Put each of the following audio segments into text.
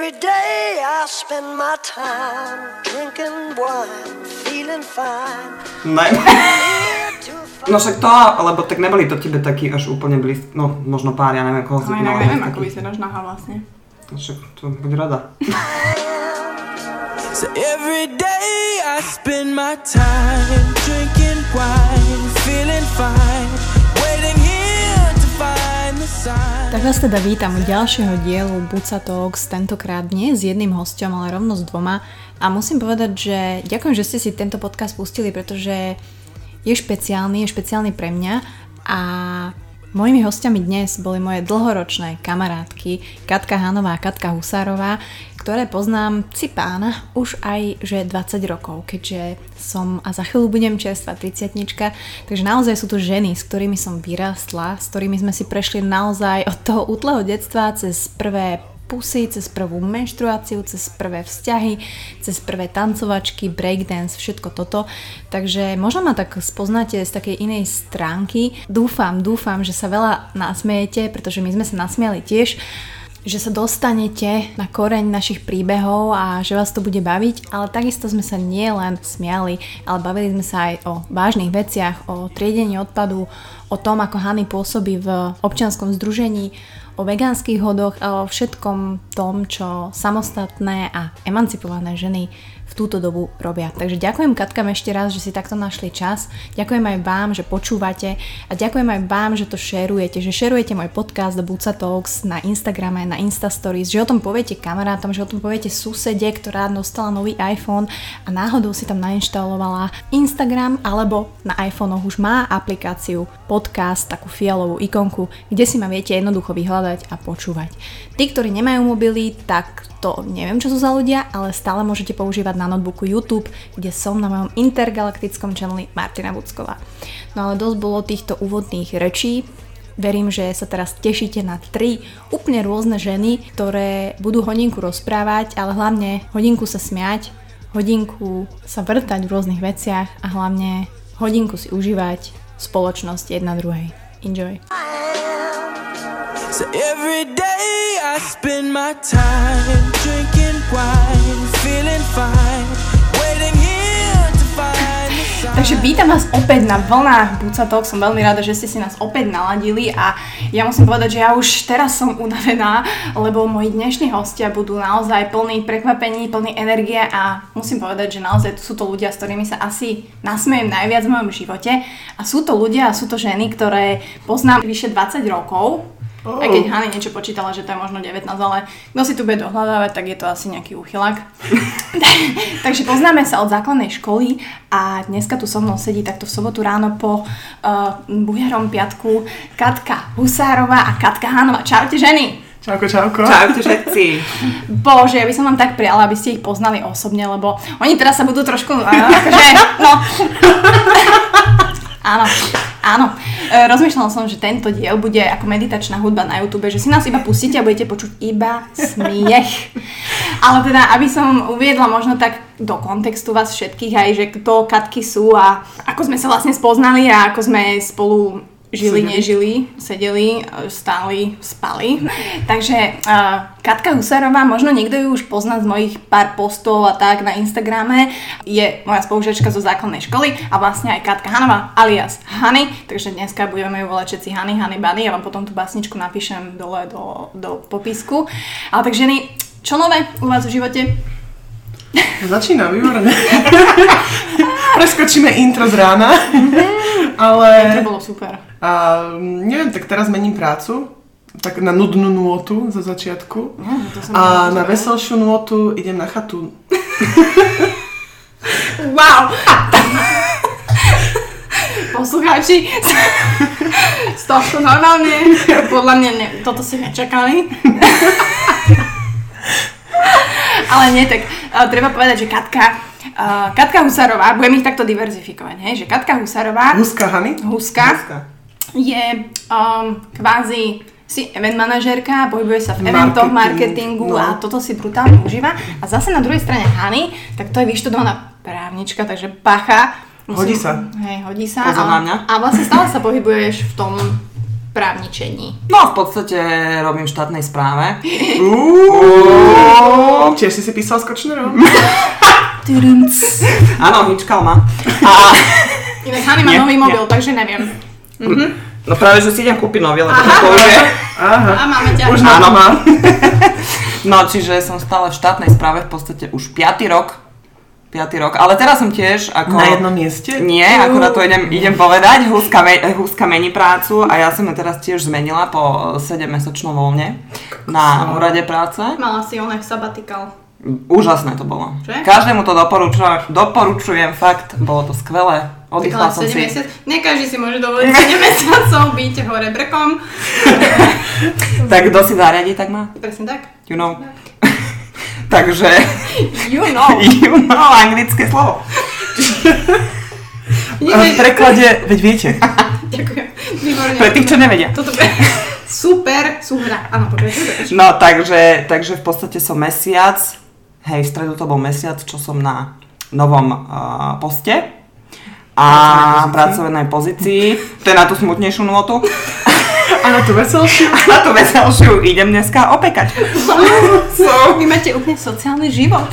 Every day I spend my time drinking wine, feeling fine. Ne. No však to, lebo tak neboli to tebe takí až úplne blízki, no možno pár, ja neviem koho si No mala neviem, ako vyzeráš naha vlastne. No Však to buď rada. So every day I spend my time drinking wine, feeling fine, Tak vás teda vítam u ďalšieho dielu Buca Talks, tentokrát nie s jedným hostom, ale rovno s dvoma. A musím povedať, že ďakujem, že ste si tento podcast pustili, pretože je špeciálny, je špeciálny pre mňa a mojimi hostiami dnes boli moje dlhoročné kamarátky Katka Hanová a Katka Husárová, ktoré poznám si pána už aj že 20 rokov, keďže som a za chvíľu budem čerstvá 30 takže naozaj sú to ženy, s ktorými som vyrastla, s ktorými sme si prešli naozaj od toho útleho detstva cez prvé pusy, cez prvú menštruáciu, cez prvé vzťahy, cez prvé tancovačky, breakdance, všetko toto. Takže možno ma tak spoznáte z takej inej stránky. Dúfam, dúfam, že sa veľa nasmiejete, pretože my sme sa nasmiali tiež že sa dostanete na koreň našich príbehov a že vás to bude baviť, ale takisto sme sa nielen smiali, ale bavili sme sa aj o vážnych veciach, o triedení odpadu, o tom, ako Hany pôsobí v občianskom združení, o vegánskych hodoch a o všetkom tom, čo samostatné a emancipované ženy v túto dobu robia. Takže ďakujem Katkam ešte raz, že si takto našli čas. Ďakujem aj vám, že počúvate a ďakujem aj vám, že to šerujete, že šerujete môj podcast Buca Talks na Instagrame, na Insta Stories, že o tom poviete kamarátom, že o tom poviete susede, ktorá dostala nový iPhone a náhodou si tam nainštalovala Instagram alebo na iPhonech už má aplikáciu podcast, takú fialovú ikonku, kde si ma viete jednoducho vyhľadať a počúvať. Tí, ktorí nemajú mobily, tak to neviem, čo sú za ľudia, ale stále môžete používať na notebooku YouTube, kde som na mojom intergalaktickom channeli Martina Bucková. No ale dosť bolo týchto úvodných rečí. Verím, že sa teraz tešíte na tri úplne rôzne ženy, ktoré budú hodinku rozprávať, ale hlavne hodinku sa smiať, hodinku sa vrtať v rôznych veciach a hlavne hodinku si užívať spoločnosť jedna druhej. Enjoy. So every day I spend my time drinking wine, feeling fine, waiting here to find the sign. Takže vítam vás opäť na vlnách Buca Talk. Som veľmi rada, že ste si nás opäť naladili a ja musím povedať, že ja už teraz som unavená, lebo moji dnešní hostia budú naozaj plní prekvapení, plní energie a musím povedať, že naozaj sú to ľudia, s ktorými sa asi nasmejem najviac v mojom živote a sú to ľudia a sú to ženy, ktoré poznám vyše 20 rokov. Oh. Aj keď Hany niečo počítala, že to je možno 19, ale kto si tu bude dohľadávať, tak je to asi nejaký uchylák. Takže poznáme sa od základnej školy a dneska tu so mnou sedí takto v sobotu ráno po uh, bujarom piatku Katka Husárová a Katka Hanová. Čaute ženy! Čauko, čauko. Čaute všetci. Bože, ja by som vám tak prijala, aby ste ich poznali osobne, lebo oni teraz sa budú trošku, uh, akože, no. Áno, áno. E, rozmýšľala som, že tento diel bude ako meditačná hudba na YouTube, že si nás iba pustíte a budete počuť iba smiech. Ale teda, aby som uviedla možno tak do kontextu vás všetkých aj, že kto Katky sú a ako sme sa vlastne spoznali a ako sme spolu žili, nežili, sedeli, stáli, spali. Takže uh, Katka Husárová, možno niekto ju už pozná z mojich pár postov a tak na Instagrame, je moja spolužiačka zo základnej školy a vlastne aj Katka Hanová alias Hany, takže dneska budeme ju volať všetci Hany, Hany, Bany, ja vám potom tú básničku napíšem dole do, do popisku. Ale tak ženy, čo nové u vás v živote? Začína, výborne. Preskočíme intro z rána. Ale... To bolo super. A, neviem, tak teraz mením prácu. Tak na nudnú nôtu za začiatku. to som A na veselšiu nôtu idem na chatu. Wow! Poslucháči, z tohto normálne, podľa mňa ne, toto si nečakali. Ale nie, tak treba povedať, že Katka, uh, Katka Husárová, budem ich takto diverzifikovať, hej, že Katka Husárová, Huska Hany? Huska, Dneska. je um, kvázi si event manažérka, pohybuje sa v eventoch, Marketing, marketingu no. a toto si brutálne užíva. A zase na druhej strane Hany, tak to je vyštudovaná právnička, takže pacha. Hodí sa. Hej, hodí sa. A, a vlastne stále sa pohybuješ v tom právničení. No v podstate robím v štátnej správe. Tiež si si písal s Kočnerom? Áno, hýčkal ma. A, Inak Hany má Nie, nový nie. mobil, takže neviem. no práve, že si idem kúpiť nový, lebo to použije. Aha. A máme ťa. Už na Áno. má. No, čiže som stále v štátnej správe v podstate už 5. rok. 5. rok, ale teraz som tiež ako... Na jednom mieste? Nie, akurát to idem, idem povedať, Húska, me, Húska mení prácu a ja som ju teraz tiež zmenila po 7-mesačnom voľne na úrade práce. Mala si oné sabatikal. Úžasné to bolo. Že? Každému to doporučujem, doporučujem, fakt, bolo to skvelé. Oddychla som 7 si. mesiac. Nie každý si môže dovoliť 7 mesiacov byť hore brekom. Tak kto si zariadi, tak má. Presne tak. You know. Takže, You know. you know, anglické slovo. V preklade, veď viete. Ďakujem. Výborne. Pre tých, čo nevedia. Toto je super súhra. Áno, pokračuj. No, takže, takže v podstate som mesiac, hej, v stredu to bol mesiac, čo som na novom uh, poste a pracovnej pozícii. To je na tú smutnejšiu nôtu. A na tú veselšiu? A na tú veselšiu idem dneska opekať. Vy máte úplne sociálny život.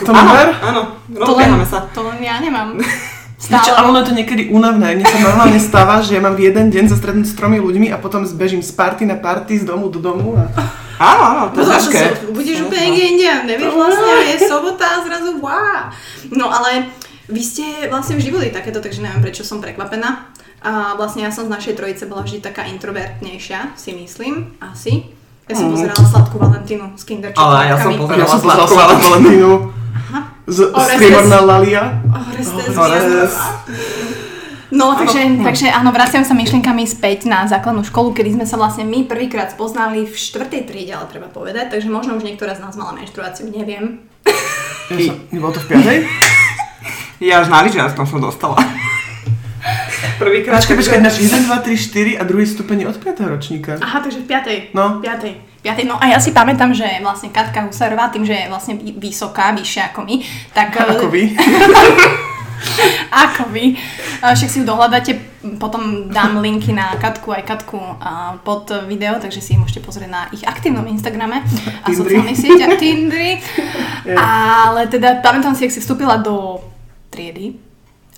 To má áno, To len, sa. to len ja nemám. Vieš čo, ale Stále. ono je to niekedy únavné. Mne sa normálne stáva, že ja mám v jeden deň zastretnúť s tromi ľuďmi a potom zbežím z party na party, z domu do domu a... Áno, áno, to je Pozor, ťažké. Budeš úplne niekde inde nevieš vlastne, je sobota a zrazu wow. No ale vy ste vlastne vždy boli takéto, takže neviem prečo som prekvapená. A vlastne ja som z našej trojice bola vždy taká introvertnejšia, si myslím, asi. Ja som pozerala sladkú Valentínu s Kinder Mhm. Ale ja som pozerala Ja sladkú Valentínu. Valentínu. Z, Orestes. strieborná Lalia. Orestes, Orestes. No, takže, takže áno, vraciam sa myšlienkami späť na základnú školu, kedy sme sa vlastne my prvýkrát spoznali v štvrtej triede, ale treba povedať, takže možno už niektorá z nás mala menštruáciu, neviem. Ja som, nebolo to v piatej? Ja až na lyžiarskom som dostala. Prvýkrát. Počkaj, počkaj, náš 1, 2, 3, 4 a druhý stupeň je od 5. ročníka. Aha, takže v piatej. No. Piatej. Piatej. No a ja si pamätám, že vlastne Katka Husárová, tým, že je vlastne vy- vysoká, vyššia ako my, tak... Ako vy. ako vy. Však si ju dohľadáte, potom dám linky na Katku aj Katku pod video, takže si ich môžete pozrieť na ich aktívnom Instagrame a sociálnych sieťach Tindri. Ale teda pamätám si, ak si vstúpila do triedy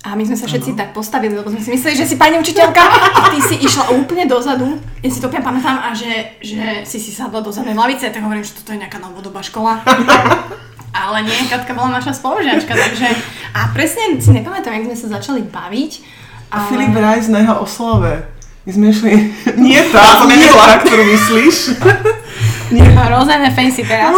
a my sme sa všetci tak postavili, lebo sme si mysleli, že si pani učiteľka a ty si išla úplne dozadu. Ja si to úplne pamätám a že, že si si sadla do zadnej lavice, tak hovorím, že toto je nejaká novodobá škola. Ale nie, Katka bola naša spolužiačka, takže... A presne si nepamätám, jak sme sa začali baviť. A Filip Rajs na jeho oslave. My sme išli... Nie Tá nie tá, ktorú myslíš. Rozené fejsy teraz.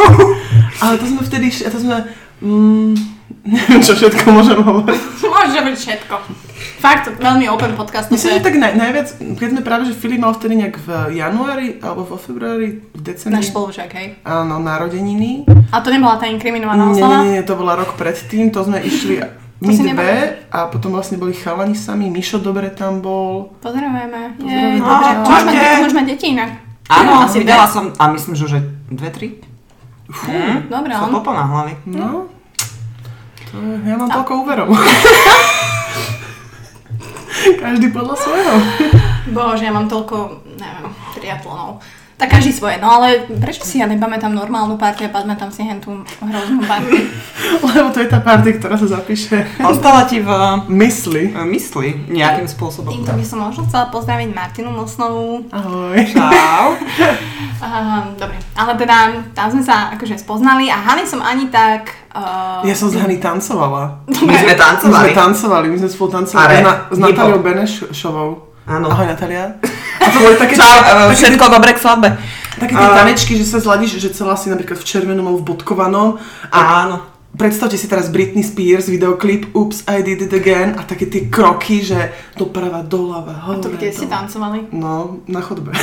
Ale to sme vtedy... To sme... Mm, neviem, čo všetko môžem hovoriť. Môžeš robiť všetko. Fakt, veľmi open podcast. Myslím, že tak naj, najviac, keď sme práve, že Filip mal vtedy nejak v januári, alebo vo februári, v decembri. Náš spolužiak, hej. Áno, narodeniny. A to nebola tá inkriminovaná Nie, nie, nie, nie, to bola rok predtým, to sme išli my dve a potom vlastne boli chalani sami, Mišo dobre tam bol. Pozdravujeme. Je, Pozdravujeme. dobre. Ahojte. Môžeme, deti inak. Áno, Asi videla som, a myslím, že že dve, tri. Fú, Dobre, sa on. poponáhľali. No, to je, ja mám toľko úverov. Každý podľa svojho. Bože, ja mám toľko, neviem, triatlonov. Tak každý svoje, no ale prečo si ja nepamätám normálnu party a pamätám si hen tú hroznú party? Lebo to je tá party, ktorá sa zapíše Ostala ti v mysli. v mysli nejakým spôsobom. Týmto by som možno chcela pozdraviť Martinu Mosnovú. Ahoj. Čau. Uh, dobre, ale teda tam sme sa akože spoznali a Hany som ani tak... Uh, Ja som s Hany tancovala. My sme My sme tancovali. tancovali, my sme spolu tancovali Ale na, s. Natáliou Benešovou. Áno. Ahoj Natália. A to boli také, Čau, také, všetko dobré k svadbe. také tie tanečky, že sa zladíš, že celá si napríklad v červenom alebo v bodkovanom. A Áno. predstavte si teraz Britney Spears, videoklip Oops, I did it again a také tie kroky, že doprava, doľava, hore, to kde si dole. tancovali? No, na chodbe.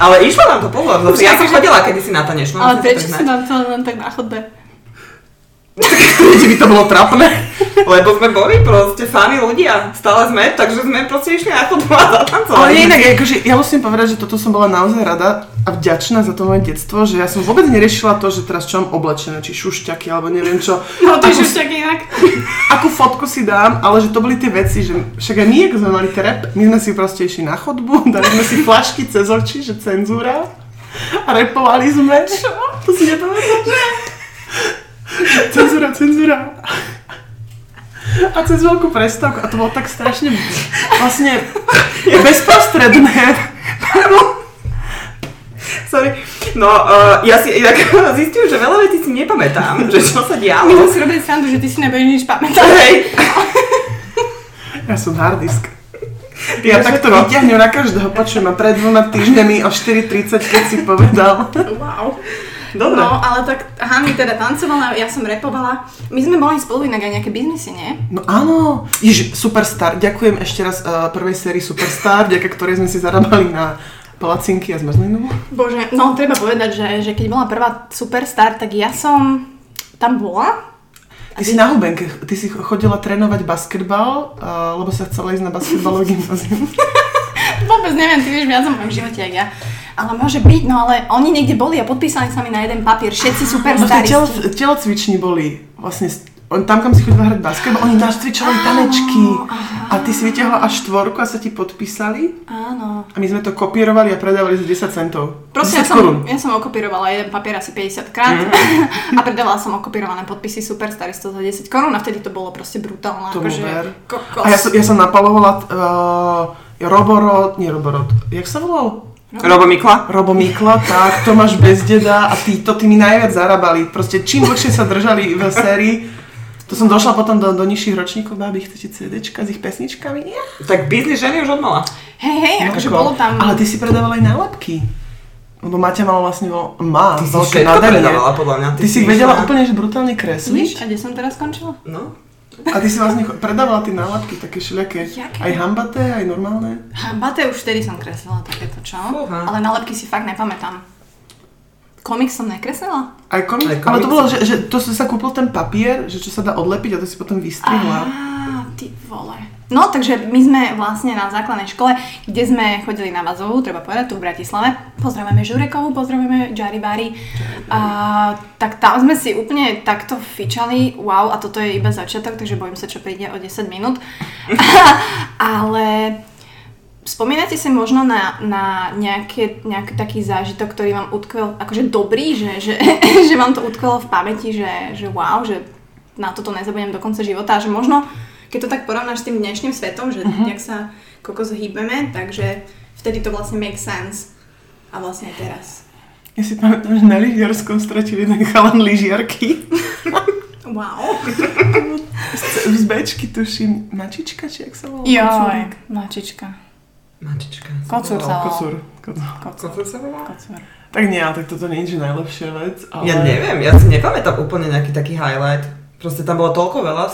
Ale išlo nám to pozor, ja som chodila kedysi na tanečnú. Ale prečo to si tancovali len tak na chodbe? Ti by to bolo trapné. Lebo sme boli proste fany ľudia. Stále sme, takže sme proste išli na chodbu a zatancovali. Ale inak, akože, ja musím povedať, že toto som bola naozaj rada a vďačná za to moje detstvo, že ja som vôbec neriešila to, že teraz čo mám oblečené, či šušťaky, alebo neviem čo. No to Akú- je už tak inak. akú fotku si dám, ale že to boli tie veci, že však aj my, ako sme mali trep, my sme si proste išli na chodbu, dali sme si flašky cez oči, že cenzúra a repovali sme. Čo? To si nepamätáš? Cenzúra, cenzúra. A cez veľkú prestávku. A to bolo tak strašne vlastne bezprostredné. Sorry. No, uh, ja si inak zistím, že veľa vecí si nepamätám, že čo sa My dialo. sme si robili srandu, že ty si nebudeš nič pamätať. Hej. Ja som harddisk. Ja takto vyťahnem na každého, počujem ma pred dvoma týždňami o 4.30, keď si povedal. Wow. Dobre. No, ale tak Hany teda tancovala, ja som repovala. My sme boli spolu inak aj nejaké biznisy, nie? No áno, Ježi, Superstar, ďakujem ešte raz uh, prvej sérii Superstar, vďaka ktorej sme si zarábali na palacinky a zmrzlinu. Bože, no treba povedať, že, že keď bola prvá Superstar, tak ja som tam bola. Ty si na hubenke, ty si chodila trénovať basketbal, uh, lebo sa chcela ísť na basketbalové gymnázium. Vôbec neviem, ty vieš viac o mojom živote, jak ja. Ale môže byť, no ale oni niekde boli a podpísali sa mi na jeden papier, všetci Vlastne superstaristi. telo, telocvični boli vlastne, on, tam kam si chodila hrať basketbal, oni nás cvičali tanečky a ty si vyťahla až štvorku a sa ti podpísali Áno. a my sme to kopírovali a predávali za 10 centov. Proste ja 10 som, korún. ja som okopírovala jeden papier asi 50 krát a predávala som okopírované podpisy superstaristov za 10 korún a vtedy to bolo proste brutálne. Tomu akože kokos. A ja som, ja som napalovala uh, Roborod, nie Roborod, jak sa volal? Robo Mikla? Robo Mikla, tak, Tomáš Bezdeda a títo, tí mi najviac zarábali. Proste čím dlhšie sa držali v sérii, to som došla potom do, do nižších ročníkov, babi, chcete CDčka s ich pesničkami? Ja. Tak biznis ženy už odmala. Hej, hej, akože Ako? bolo tam... Ale ty si predávala aj nálepky. Lebo Maťa mala vlastne vo, má Ty si veľké nadanie. predávala podľa mňa. Ty, si vedela išla- úplne, že brutálne Víš, kresliť. a kde som teraz skončila? No. A ty si vlastne predávala tie nálepky, také všelijaké. Jaké? Aj hambaté, aj normálne. Bate už vtedy som kreslila takéto, čo? Fúha. Ale nálepky si fakt nepamätám. Komiks som nekreslila? Aj komik, Aj ale to bolo, že, že to si sa kúpil ten papier, že čo sa dá odlepiť a to si potom vystrihla. Á, ty vole. No, takže my sme vlastne na základnej škole, kde sme chodili na Vazovú, treba povedať, tu v Bratislave. Pozdravujeme Žurekovú, pozdravujeme Jaribari. A, tak tam sme si úplne takto fičali, wow, a toto je iba začiatok, takže bojím sa, čo príde o 10 minút. Ale spomínate si možno na, na nejaké, nejaký taký zážitok, ktorý vám utkvel, akože dobrý, že, že, že vám to utkvelo v pamäti, že, že wow, že na toto nezabudnem do konca života že možno, keď to tak porovnáš s tým dnešným svetom, že uh-huh. jak sa kokos hýbeme, takže vtedy to vlastne make sense. A vlastne aj teraz. Ja si pamätám, že na lyžiarskom stratil jeden chalan lyžiarky. Wow. Z, Bčky tuším. Mačička, či jak sa volá? Joj, mačička. Mačička. Kocúr sa volal. Kocúr. Kocúr. Kocúr. Sa volá? Kocúr. Tak nie, ale tak toto nie je že najlepšia vec. Ale... Ja neviem, ja si nepamätám úplne nejaký taký highlight. Proste tam bolo toľko veľa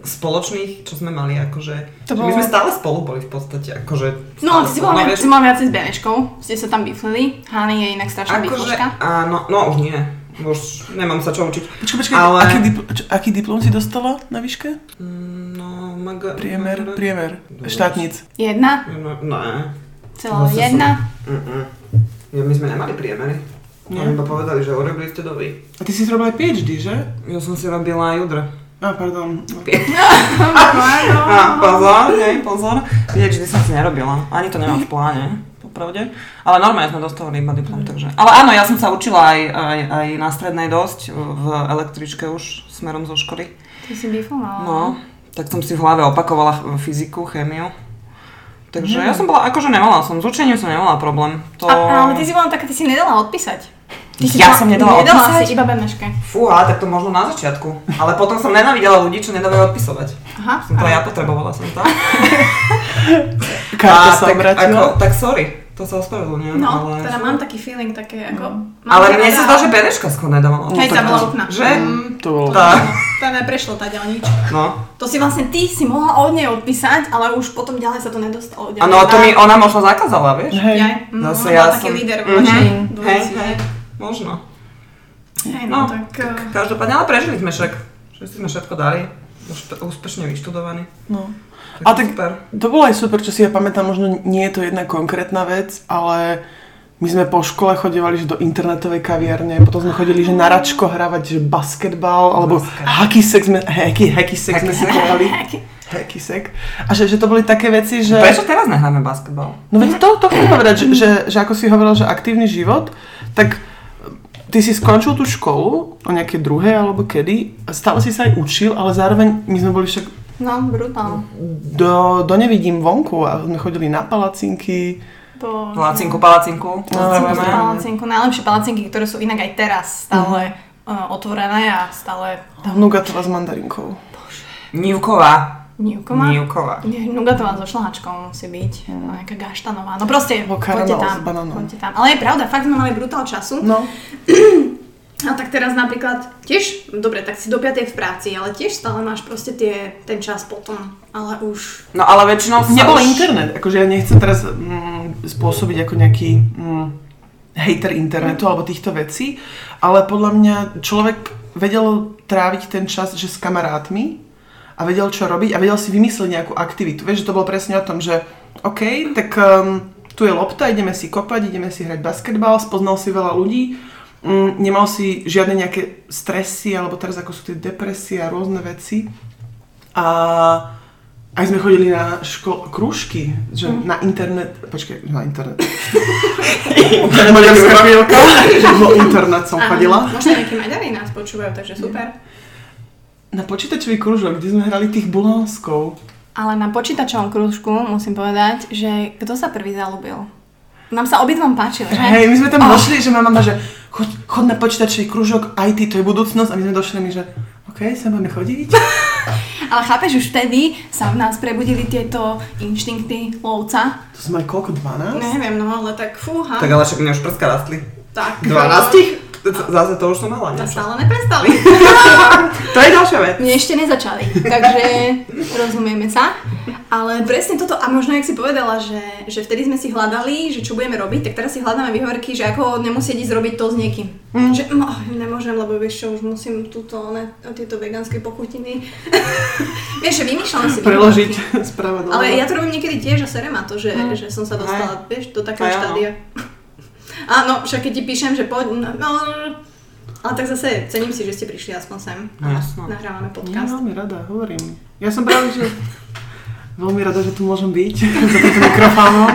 spoločných, čo sme mali, akože... To že My bolo- sme stále spolu boli v podstate, akože... No, stále ty si bola, vieš. si bola viacej s Beneškou, ste sa tam biflili. Hani je inak strašná Akože, bifloška. áno, no už nie. Už nemám sa čo učiť. Počkaj, počkaj, Ale- aký, dipl- čo, aký diplom si dostala na výške? Mm, No, maga... Priemer, maga- priemer. Dobre. Štátnic. Jedna, No, ne. celá som- jedna. Mm-mm. Ja, my sme nemali priemery. Nie? Oni iba povedali, že urobili ste doby. A ty si robila aj PhD, že? Ja som si robila aj Á, pardon. No. Pozor, hej, pozor. PhD som si nerobila. Ani to nemám v pláne, popravde. Ale normálne sme dostali iba diplom, takže... Ale áno, ja som sa učila aj, aj, aj na strednej dosť, v električke už, smerom zo školy. Ty si biflovala. No, tak som si v hlave opakovala fyziku, chémiu. Takže ja som bola, akože nemala som, s učením som nemala problém. To... A, ale ty si bola taká, ty si nedala odpísať. Ty si Ja bola- som nedala nedala odpísať? si iba Beneške. Fúha, tak to možno na začiatku. Ale potom som nenávidela ľudí, čo nedávajú odpisovať. Aha. Som to ja potrebovala som to. Karta A sa tak, obratila. ako, tak sorry, to sa ospravedlňujem, No, ale... teda mám taký feeling, také ako... mám Ale mne sa zdá, že Beneška skôr nedávala. Hej, zabila to- okna. Že? Mm, To bolo... Tá. to neprešlo tá nič. No. To si vlastne ty si mohla od nej odpísať, ale už potom ďalej sa to nedostalo. Ďalej. Áno, to mi ona možno zakázala, vieš? Hej. Jaj, mm, Zase ja bola taký som- líder v Mhm. našej Hej, hej, možno. Hej, No, no, tak... eh, Každopádne, ale prežili sme však. Všetci sme všetko dali. Úspešne vyštudovaní. No. Tak A tak super. to bolo aj super, čo si ja pamätám, možno nie je to jedna konkrétna vec, ale my sme po škole chodevali že do internetovej kaviarne, potom sme chodili že na račko hrávať že basketbal, alebo Basket. hacky sex sme, hacky, hacky sex sme si hrali. Hacky sex. A že, že to boli také veci, že... Prečo teraz nehráme basketbal? No veď to, to chcem povedať, že, že, že ako si hovoril, že aktívny život, tak ty si skončil tú školu o nejaké druhej alebo kedy stále si sa aj učil, ale zároveň my sme boli však No, brutál. do, do nevidím vonku a sme chodili na palacinky. Po... Palacinku, palacinku. Palacinku, Pozdravujeme. palacinku. Najlepšie palacinky, ktoré sú inak aj teraz stále uh, otvorené a stále tam Nugatová s mandarinkou. Nívková. Nívková. Nívková. Nugatová so šlahačkou musí byť. No, nejaká gaštanová. No proste, poďte tam, poďte tam. Ale je pravda, fakt sme mali brutál času. No, A tak teraz napríklad tiež, dobre, tak si do 5 v práci, ale tiež stále máš proste tie, ten čas potom. Ale už... No ale väčšinou nebol už... internet. Akože ja nechcem teraz mm, spôsobiť ako nejaký mm, hater internetu alebo týchto vecí, ale podľa mňa človek vedel tráviť ten čas, že s kamarátmi a vedel, čo robiť a vedel si vymyslieť nejakú aktivitu. Vieš, že to bolo presne o tom, že OK, tak um, tu je lopta, ideme si kopať, ideme si hrať basketbal, spoznal si veľa ľudí, mm, nemal si žiadne nejaké stresy, alebo teraz ako sú tie depresie a rôzne veci. A aj sme chodili na ško- krúžky, že na internet, počkaj, na internet. Maďarská chvíľka, že internet som chodila. Možno nejakí Maďari nás počúvajú, takže super. Na počítačový krúžok, kde sme hrali tých bulánskov. Ale na počítačovom krúžku musím povedať, že kto sa prvý zalúbil? Nám sa obidvom páčilo, že? Hej, my sme tam Oh. došli, že mama, že chod, chod na počítačový krúžok, IT, to je budúcnosť. A my sme došli my, že OK, sem máme chodiť. Ale chápeš, už vtedy sa v nás prebudili tieto inštinkty lovca. To sme mali koľko, 12? Neviem, no ale tak fúha. Tak ale však mne už prska rastli. Tak 12? Zase to už som mala A niečo. stále neprestali. To je ďalšia vec. Mne ešte nezačali, takže rozumieme sa. Ale presne toto, a možno jak si povedala, že, že vtedy sme si hľadali, že čo budeme robiť, tak teraz si hľadáme výhovorky, že ako nemusieť ísť robiť to s niekým. Mm. Že no, nemôžem, lebo vieš čo, už musím túto, ne, tieto vegánske pochutiny. vieš, že vymýšľame si Preložiť správa Ale ja to robím niekedy tiež a serem to, že, Mm. že som sa dostala, vieš, do takého Aj, áno. štádia. Áno, však keď ti píšem, že poď, no, no, ale tak zase cením si, že ste prišli aspoň sem. No, jasno. Nahrávame Ja podcast. veľmi rada, hovorím. Ja som práve, že veľmi rada, že tu môžem byť za týmto mikrofónom.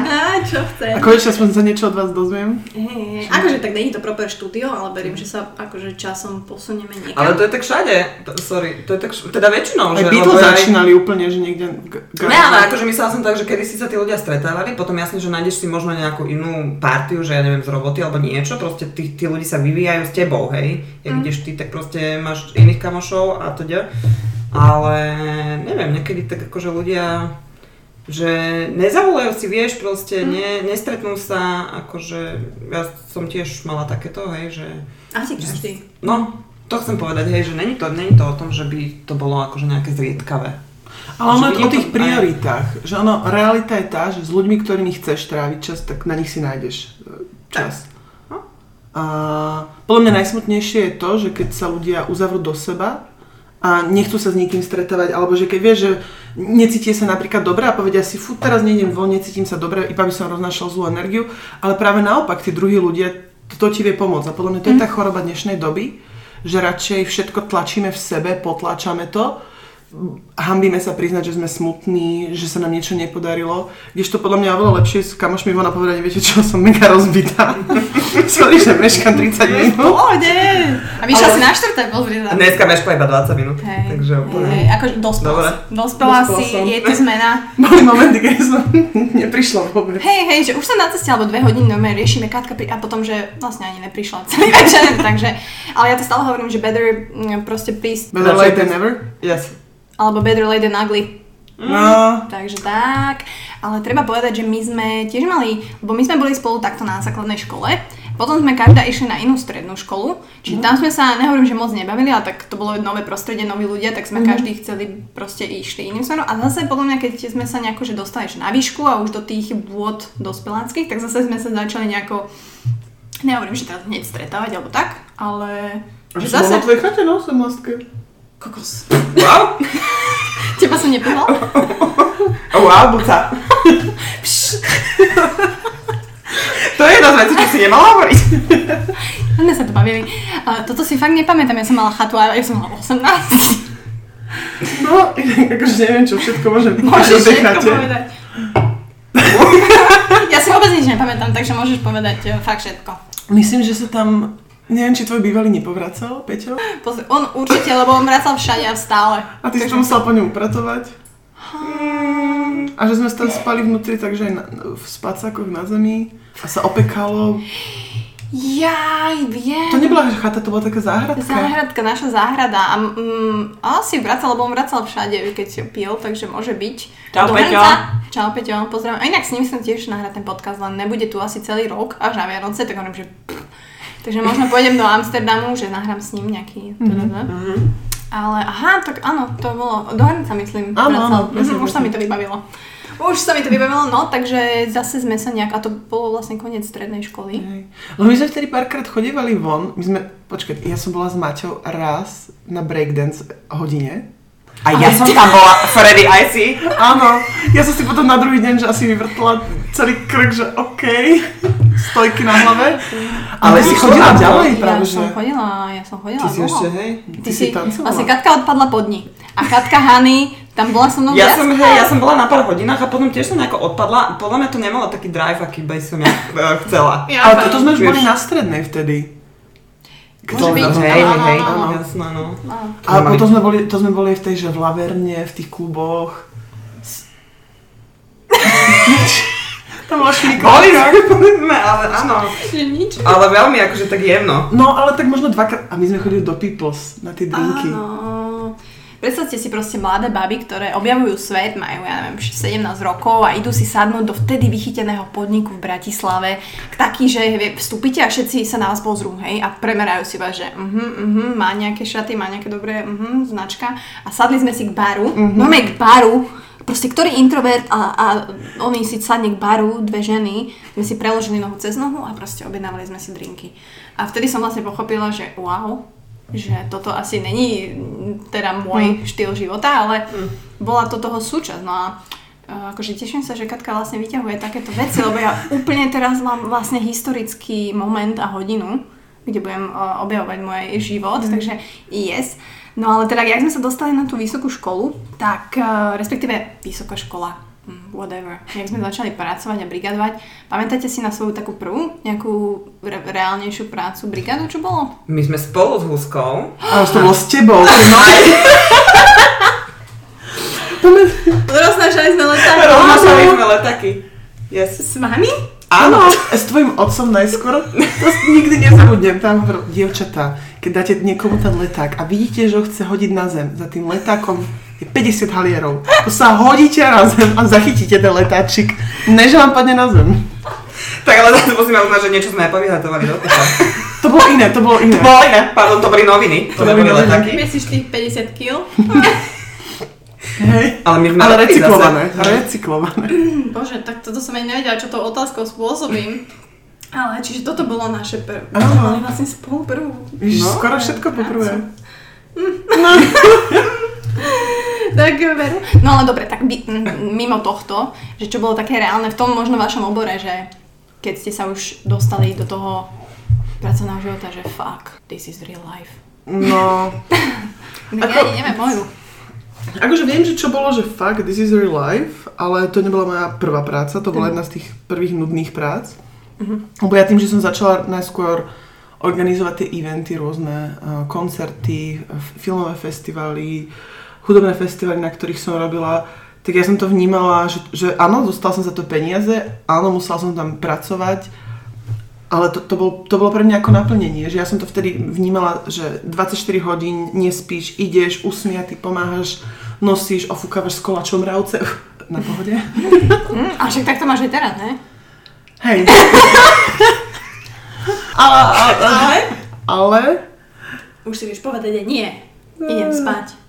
Čo A chce? konečne aspoň sa niečo od vás dozviem. Hej, akože tak není to proper štúdio, ale verím, že sa akože časom posunieme niekam. Ale to je tak všade. To, sorry, to je tak, š- teda väčšinou, Aj že... Beatles aj- začínali úplne, že niekde... G- g- Ne, ale akože myslela som tak, že kedy si sa tí ľudia stretávali, potom jasne, že nájdeš si možno nejakú inú partiu, že ja neviem, z roboty alebo niečo, proste tí, tí ľudia sa vyvíjajú s tebou, hej. Jak Mm. ideš ty, tak proste máš iných kamošov a teda. Ale neviem, niekedy tak akože ľudia že nezavolajú si, vieš, proste Mm. ne, nestretnú sa, akože ja som tiež mala takéto, hej, že Asi každý. no, to chcem povedať, hej, že není to, není to o tom, že by to bolo akože nejaké zriedkavé. Ale ono o tých to- prioritách. Že ono, realita je tá, že s ľuďmi, ktorými chceš tráviť čas, tak na nich si nájdeš e, čas. No. A podľa mňa najsmutnejšie je to, že keď sa ľudia uzavrú do seba a nechcú sa s nikým stretávať, alebo že keď vieš, že necítie sa napríklad dobre a povedia si, fú, teraz nejdem von, necítim sa dobre, iba by som roznášal zlú energiu, ale práve naopak, tí druhí ľudia, to, ti vie pomôcť. A podľa mňa to je tá choroba dnešnej doby, že radšej všetko tlačíme v sebe, potláčame to, hambíme sa priznať, že sme smutní, že sa nám niečo nepodarilo. Kdežto podľa mňa oveľa lepšie s kamošmi von a povedať, viete čo, som mega rozbitá. Sorry, že meškam 30 minút. Pohode! A vyšla si na štvrté, sa. A dneska meškala iba 20 minút, Hej, takže úplne. hej, akože dospela Dobre. Dospela Dospela si, som. je to zmena. Boli momenty, keď som neprišla vôbec. Hej, hej, že už som na ceste, alebo dve hodiny no, riešime Katka pri, a potom, že vlastne ani neprišla celý večer, takže, ale ja to stále hovorím, že better mm, proste prísť, Better late than never? Yes. Alebo better late than ugly. No, Takže tak, ale treba povedať, že my sme tiež mali, lebo my sme boli spolu takto na základnej škole, potom sme každá išli na inú strednú školu, čiže tam sme sa, nehovorím, že moc nebavili, ale tak to bolo nové prostredie, noví ľudia, tak sme každý chceli, proste išli iným smerom. A zase podľa mňa, keď sme sa nejako že dostali že na výšku a už do tých vôd dospeláckých, tak zase sme sa začali nejako, nehovorím, že teraz hneď stretávať alebo tak, ale že že bola na zase, tvojej chate, no, som lastke. Kokos, Wow. teba som? Oh, wow, buca. to je jedna z vecí, čo si nemala hovoriť. sme sa to bavili. Toto si fakt nepamätám, ja som mala chatu a ja som mala 18. No, akože neviem, čo všetko môžem Môžeš všetko povedať. ja si vôbec nič nepamätám, takže môžeš povedať eh, fakt všetko. Myslím, že sa tam Neviem, či tvoj bývalý nepovracal, Peťo? Pozri, on určite, lebo on vracal všade a stále. A ty si to musel po ňom upratovať? A že sme tam spali vnútri, takže aj na, v spacákoch na zemi a sa opekalo. Jaj, viem. To nebola chata, to bola taká záhradka. Záhradka, naša záhrada. A mm, asi vracal, lebo on vracal všade, keď pil, takže môže byť. Čau, Do Peťo. Hrnca. Čau Peťo, pozdravím. A inak s ním som tiež nahrať ten podcast, len nebude tu asi celý rok, až na Vianoce, tak hovorím, že pff. Takže možno pôjdem do Amsterdamu, že nahrám s ním nejaký... Mhm. Ale aha, tak áno, to bolo, do Hrnca myslím, Áno, áno, Mhm, už sa mi to vybavilo. Už sa mi to vybavilo, no, takže zase sme sa nejak, a to bolo vlastne koniec strednej školy. Hej. Lebo my sme vtedy párkrát chodívali von, my sme, počkaj, ja som bola s Maťou raz na breakdance hodine. A ja som tam bola, Freddy, aj si. Áno, ja som si potom na druhý deň, že asi vyvrtla celý krk, že OK, stojky na hlave. Ale si chodila ďalej práve, ja som chodila, ja som chodila Ty si dlho. ešte, hej? Ty Ty si, tancovala? vlastne Katka odpadla pod ní. A Katka Hany, tam bola so mnou Ja viac som, hej, ja som bola na pár hodinách a potom tiež som nejako odpadla. Podľa mňa to nemalo taký drive, aký by som ja eh, chcela. Ja, Ale toto sme už boli na strednej vtedy. Môže byť. Hej, hej, hej, áno, jasno, no. A potom sme boli, to sme boli v tej, že v Laverne, v tých kluboch. Tam bola sme, boli ale áno. Nič. Ale veľmi akože tak jemno. No, ale tak možno dvakrát. A my sme chodili do Peoples na tie drinky. Áno. Predstavte si proste mladé baby, ktoré objavujú svet, majú, ja neviem, 17 rokov a idú si sadnúť do vtedy vychyteného podniku v Bratislave. Taký, že vstúpite a všetci sa na vás pozrú, hej, a premerajú si vás, že uh-huh, uh-huh, má nejaké šaty, má nejaké dobré uh-huh, značka. A sadli sme si k baru, uh-huh. no k baru, proste ktorý introvert a, a oni si sadne k baru, dve ženy, sme si preložili nohu cez nohu a proste objednávali sme si drinky. A vtedy som vlastne pochopila, že wow, že toto asi není mm, teda môj štýl života, ale bola to toho súčasť. No a e, akože teším sa, že Katka vlastne vyťahuje takéto veci, lebo ja úplne teraz mám vlastne historický moment a hodinu, kde budem e, objavovať môj život, takže yes. No ale teda, jak sme sa dostali na tú vysokú školu, tak e, respektíve vysoká škola, mm, whatever, jak sme začali pracovať a brigadovať, pamätáte si na svoju takú prvú nejakú re- reálnejšiu prácu brigadu, čo bolo? My sme spolu s Huskou. A už to bolo s tebou. No, Roznášali sme letáky. Roznášali sme letáky. Yes. S vami? Áno, s tvojim otcom najskôr. To nikdy nezabudnem. Tam hovoril, dievčatá, keď dáte niekomu ten leták a vidíte, že ho chce hodiť na zem, za tým letákom je 50 halierov. To sa hodíte na zem a zachytíte ten letáčik. Ne, že vám padne na zem. Tak ale zase musíme uznať, že niečo sme aj povyhatovali do toho. To bolo iné, to bolo iné. Bolo iné, pardon, to boli noviny. To boli neboli noviny. letáky. Myslíš tých 50 kg? Hej. Ale my sme Ale recyklované, zase. recyklované. Bože, tak toto som ani nevedela, čo tou otázkou spôsobím. Ale čiže toto bolo naše prvé. Áno. Mali vlastne spolu prvú. Víš, No. skoro všetko poprvé. Tak veru. No ale dobre, tak by, mimo tohto, že čo bolo také reálne v tom možno vašom obore, že keď ste sa už dostali do toho pracovného života, že fuck, this is real life. No, Ja Ako- ani neviem moju. akože viem, že čo bolo, že fuck, this is real life, ale to nebola moja prvá práca, to bola jedna z tých prvých nudných prác. Lebo ja tým, že som začala najskôr organizovať tie eventy, rôzne uh, koncerty, filmové festivaly, hudobné festivaly, na ktorých som robila, tak ja som to vnímala, že, že áno, dostala som za to peniaze, áno, musela som tam pracovať, ale to, to, bol, to bolo pre mňa ako naplnenie, že ja som to vtedy vnímala, že 24 hodín nespíš, ideš, usmiatý, pomáhaš, nosíš, ofúkavaš s kolačom mravce, na pohode. Hm, a však tak to máš aj teraz, ne? Hej. ale, ale, ale, ale, Už si vieš povedať, nie. Idem spať.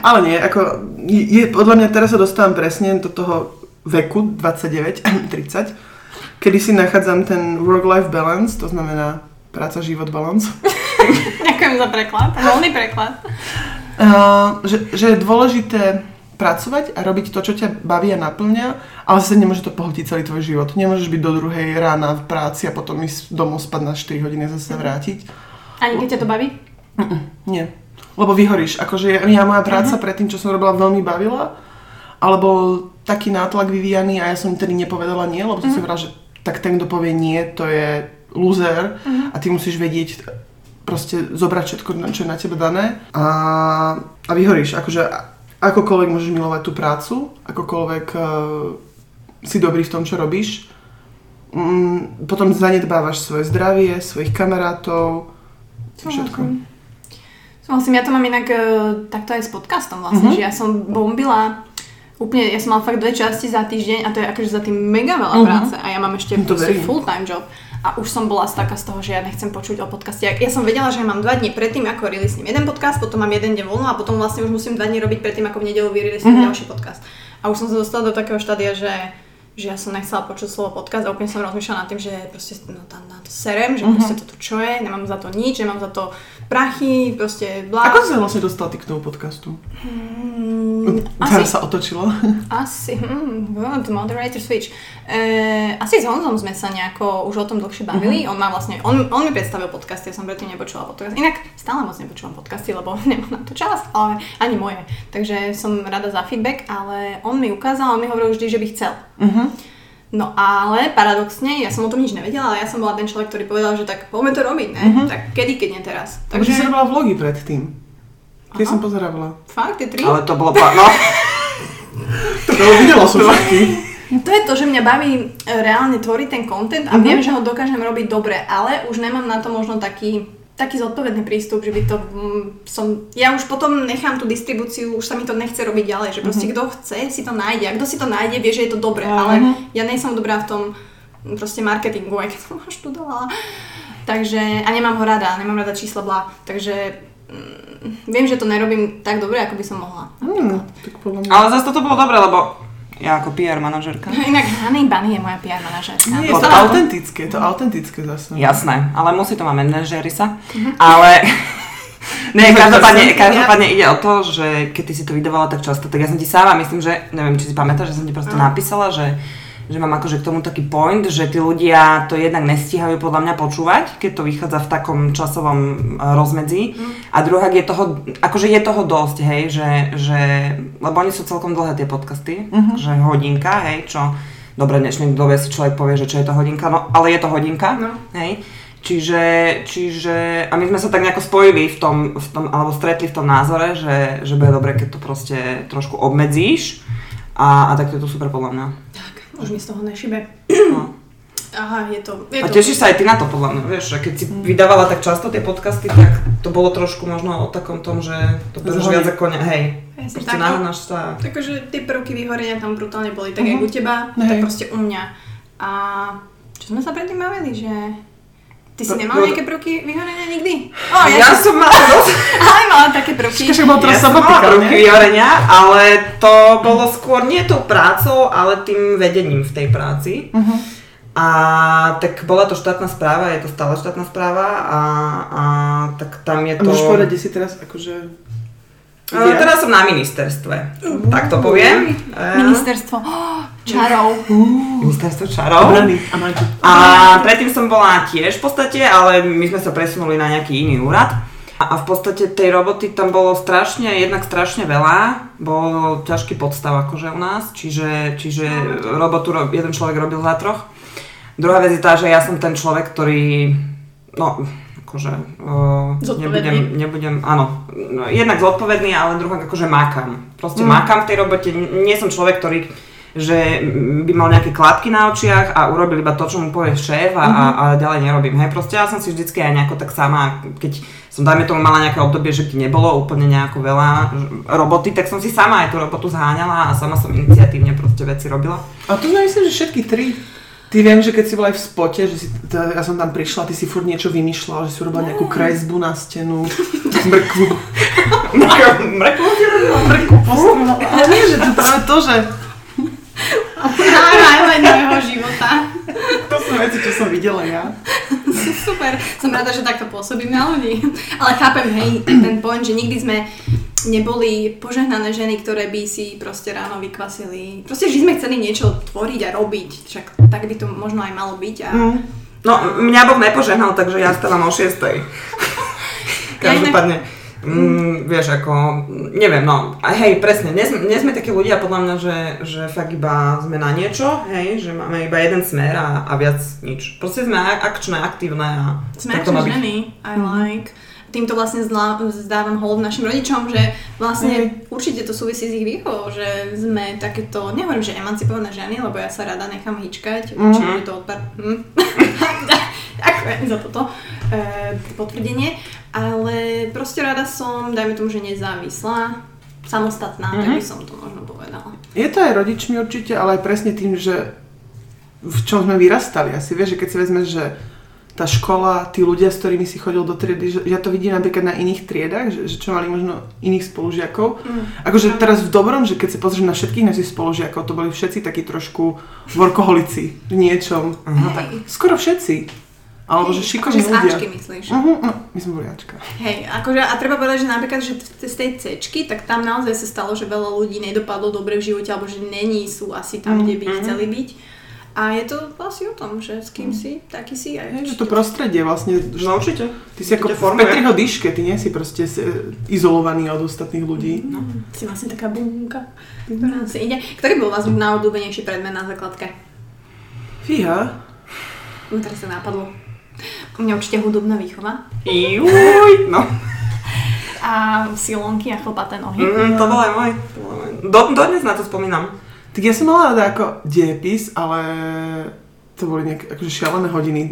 Ale nie, ako, je, podľa mňa teraz sa dostávam presne do toho veku 29, 30, kedy si nachádzam ten work-life balance, to znamená práca, život, balance. Ďakujem za preklad. Voľný preklad. Uh, že, že je dôležité pracovať a robiť to, čo ťa baví a naplňa, ale zase nemôže to pohltiť celý tvoj život. Nemôžeš byť do druhej rána v práci a potom ísť domov spať na 4 hodiny a zase vrátiť. Ani keď ťa to baví? Nie. Lebo vyhoríš. Akože ja, ja moja práca predtým, čo som robila, veľmi bavila, ale bol taký nátlak vyvíjaný a ja som tedy nepovedala nie, lebo som si povedala, že tak ten, kto povie nie, to je loser. A ty musíš vedieť proste zobrať všetko, čo je na teba dané. A, a vyhoríš. Akože akokoľvek môžeš milovať tú prácu, akokoľvek uh, si dobrý v tom, čo robíš, mm, potom zanedbávaš svoje zdravie, svojich kamarátov, všetko. Súhlasím, ja to mám inak uh, takto aj s podcastom vlastne, Mhm. že ja som bombila úplne, ja som mala fakt dve časti za týždeň a to je akože za tým mega veľa Mhm. práce a ja mám ešte full time job a už som bola taká z toho, že ja nechcem počuť o podcaste. Ja, som vedela, že ja mám dva dní predtým, ako releasnem jeden podcast, potom mám jeden deň voľno a potom vlastne už musím dva dní robiť predtým, ako v nedelu vyreleasnem Mhm. ďalší podcast. A už som sa dostala do takého štádia, že že ja som nechcela počuť slovo podcast a úplne som rozmýšľala nad tým, že proste no, tam na to serem, že proste toto čo je, nemám za to nič, nemám za to prachy, proste blá. Ako si sa vlastne dostala ty k tomu podcastu? Mm, Teraz asi, sa otočila. asi, hmm, good, moderator switch. E, asi s Honzom sme sa nejako už o tom dlhšie bavili. On má vlastne, on, on mi predstavil podcasty, ja som predtým nepočula podcast. Inak stále moc nepočúvam podcasty, lebo nemám na to čas, ale ani moje. Takže som rada za feedback, ale on mi ukázal, on mi hovoril vždy, že by chcel. No ale paradoxne, ja som o tom nič nevedela, ale ja som bola ten človek, ktorý povedal, že tak poďme to robiť, ne? Tak kedy, keď nie teraz. Takže si robila vlogy predtým. Aha. som pozerávala. fakt, tie tri? Ale to bolo... Pa- no, To videla som všetky. To je to, že mňa baví e, reálne tvoriť ten content a Mhm. viem, že ho dokážem robiť dobre, ale už nemám na to možno taký taký zodpovedný prístup, že by to mm, som... Ja už potom nechám tú distribúciu, už sa mi to nechce robiť ďalej, že proste kto chce, si to nájde a kto si to nájde, vie, že je to dobré, Mhm. ale ja nie som dobrá v tom mm, proste marketingu, aj keď som ho študovala. Takže, a nemám ho rada, nemám rada čísla blá, takže viem, že to nerobím tak dobre, ako by som mohla. Hmm, tak podľa mňa. ale zase toto bolo dobré, lebo ja ako PR manažerka. Inak Honey Bunny je moja PR manažérka. Nie, je to autentické, je to autentické zase. Jasné, ale musí to mať manažéri sa. Ale... Ne, každopádne, každopádne ide o to, že keď ty si to vydávala tak často, tak ja som ti sama, myslím, že, neviem, či si pamätáš, že som ti proste napísala, že, že mám akože k tomu taký point, že tí ľudia to jednak nestíhajú podľa mňa počúvať, keď to vychádza v takom časovom e, rozmedzi. A druhá je toho, akože je toho dosť, hej, že, že lebo oni sú celkom dlhé tie podcasty, že hodinka, hej, čo dobre, dnešnej dobe si človek povie, že čo je to hodinka, no ale je to hodinka, No. hej. Čiže, čiže, a my sme sa tak nejako spojili v tom, v tom alebo stretli v tom názore, že, že bude dobre, keď to proste trošku obmedzíš a, a tak to je to super podľa mňa. Tak, už mi z toho nešibe. No. Aha, je to... Je A to tešíš sa aj ty na to podľa mňa, vieš, že keď si vydávala tak často tie podcasty, tak to bolo trošku možno o takom tom, že to bereš viac ako ne, hej, proste tak. nahnáš sa. Takže tie prvky vyhorenia tam brutálne boli, tak uh-huh. aj u teba, Hej. tak proste u mňa. A čo sme sa predtým bavili, že... Ty si No, nemal no- nejaké prvky vyhorenia nikdy? O, Ja som mala dosť aj mala také prvky. Však bol teraz Ja som mala prvky vyhorenia, ale to bolo skôr nie tou prácou, ale tým vedením v tej práci. Mhm. A tak bola to štátna správa, je to stále štátna správa a, a tak tam je A to... môžeš povedať, si teraz akože... Ale teraz som na ministerstve, tak to poviem. Eh, Ministerstvo oh, čarov. Ministerstvo čarov. A predtým som bola tiež v podstate, ale my sme sa presunuli na nejaký iný úrad. A v podstate tej roboty tam bolo strašne, jednak strašne veľa, bol ťažký podstav akože u nás, čiže, čiže robotu ro- jeden človek robil za troch. Druhá vec je tá, že ja som ten človek, ktorý, no, akože, uh, nebudem, nebudem, áno, no, jednak zodpovedný, ale druhá akože makám. Proste Mm. makám v tej robote, nie som človek, ktorý že by mal nejaké klapky na očiach a urobil iba to, čo mu povie šéf a, a, a ďalej nerobím. Hej, proste ja som si vždycky aj nejako tak sama, keď som dajme tomu mala nejaké obdobie, že ti nebolo úplne nejako veľa roboty, tak som si sama aj tú robotu zháňala a sama som iniciatívne proste veci robila. A to myslím, že všetky tri. Ty viem, že keď si bola aj v spote, že si, t- ja som tam prišla, ty si furt niečo vymýšľala, že si urobila nejakú kresbu na stenu, mrkvu, Mrkvu? mrkvu postrala. Ale nie, že to práve to, že Highlight môjho života. to sú veci, čo som videla ja. Super, som rada, že takto pôsobím na ľudí. Ale chápem, hej, ten point, že nikdy sme neboli požehnané ženy, ktoré by si proste ráno vykvasili. Proste, že sme chceli niečo tvoriť a robiť. Však tak by to možno aj malo byť. A... No, mňa Boh nepožehnal, takže ja stávam o 6. Každopádne, Mm, vieš, ako, neviem, no, hej, presne, nie sme, nie sme takí ľudia podľa mňa, že, že fakt iba sme na niečo, hej, že máme iba jeden smer a, a viac nič. Proste sme ak- akčné, aktívne a Sme akčné ženy, I like. Týmto vlastne zdla- zdávam hold našim rodičom, že vlastne určite to súvisí s ich výchovou, že sme takéto, nehovorím, že emancipované ženy, lebo ja sa rada nechám hýčkať, čiže to odpar... Hm. Ďakujem za toto e, potvrdenie, ale proste rada som, dajme tomu, že nezávislá, samostatná, tak by som to možno povedala. Je to aj rodičmi určite, ale aj presne tým, že v čom sme vyrastali. Asi vieš, že keď si vezmeš, že tá škola, tí ľudia, s ktorými si chodil do triedy, že ja to vidím napríklad na iných triedách, že, že čo mali možno iných spolužiakov. Mm. Akože teraz v dobrom, že keď si pozrieš na všetkých našich spolužiakov, to boli všetci takí trošku workoholici v niečom. No tak, skoro všetci. Alebo že šikovní akože z ľudia. Ačky myslíš? Uh-huh, no, my sme boli Ačka. Hej, akože a treba povedať, že napríklad, že z tej C, tak tam naozaj sa stalo, že veľa ľudí nedopadlo dobre v živote, alebo že není sú asi tam, kde by chceli byť. A je to asi o tom, že s kým si, taký si aj. Hej, že to prostredie vlastne, že No určite. ty si ako Určite v. Petriho dýške, ty nie si proste s- izolovaný od ostatných ľudí. No, si vlastne taká bunka, ktorá si ide. Ktorý bol vás najobľúbenejší predmet na základke? Fíha. No teraz sa napadlo. U mňa určite hudobná výchova. Juj, no. A silonky a chlpaté nohy. Mm, to bol aj môj. To bol aj môj. Do, dodnes na to spomínam. Tak ja som mala rada ako dejepis, ale to boli nejaké akože šialené hodiny.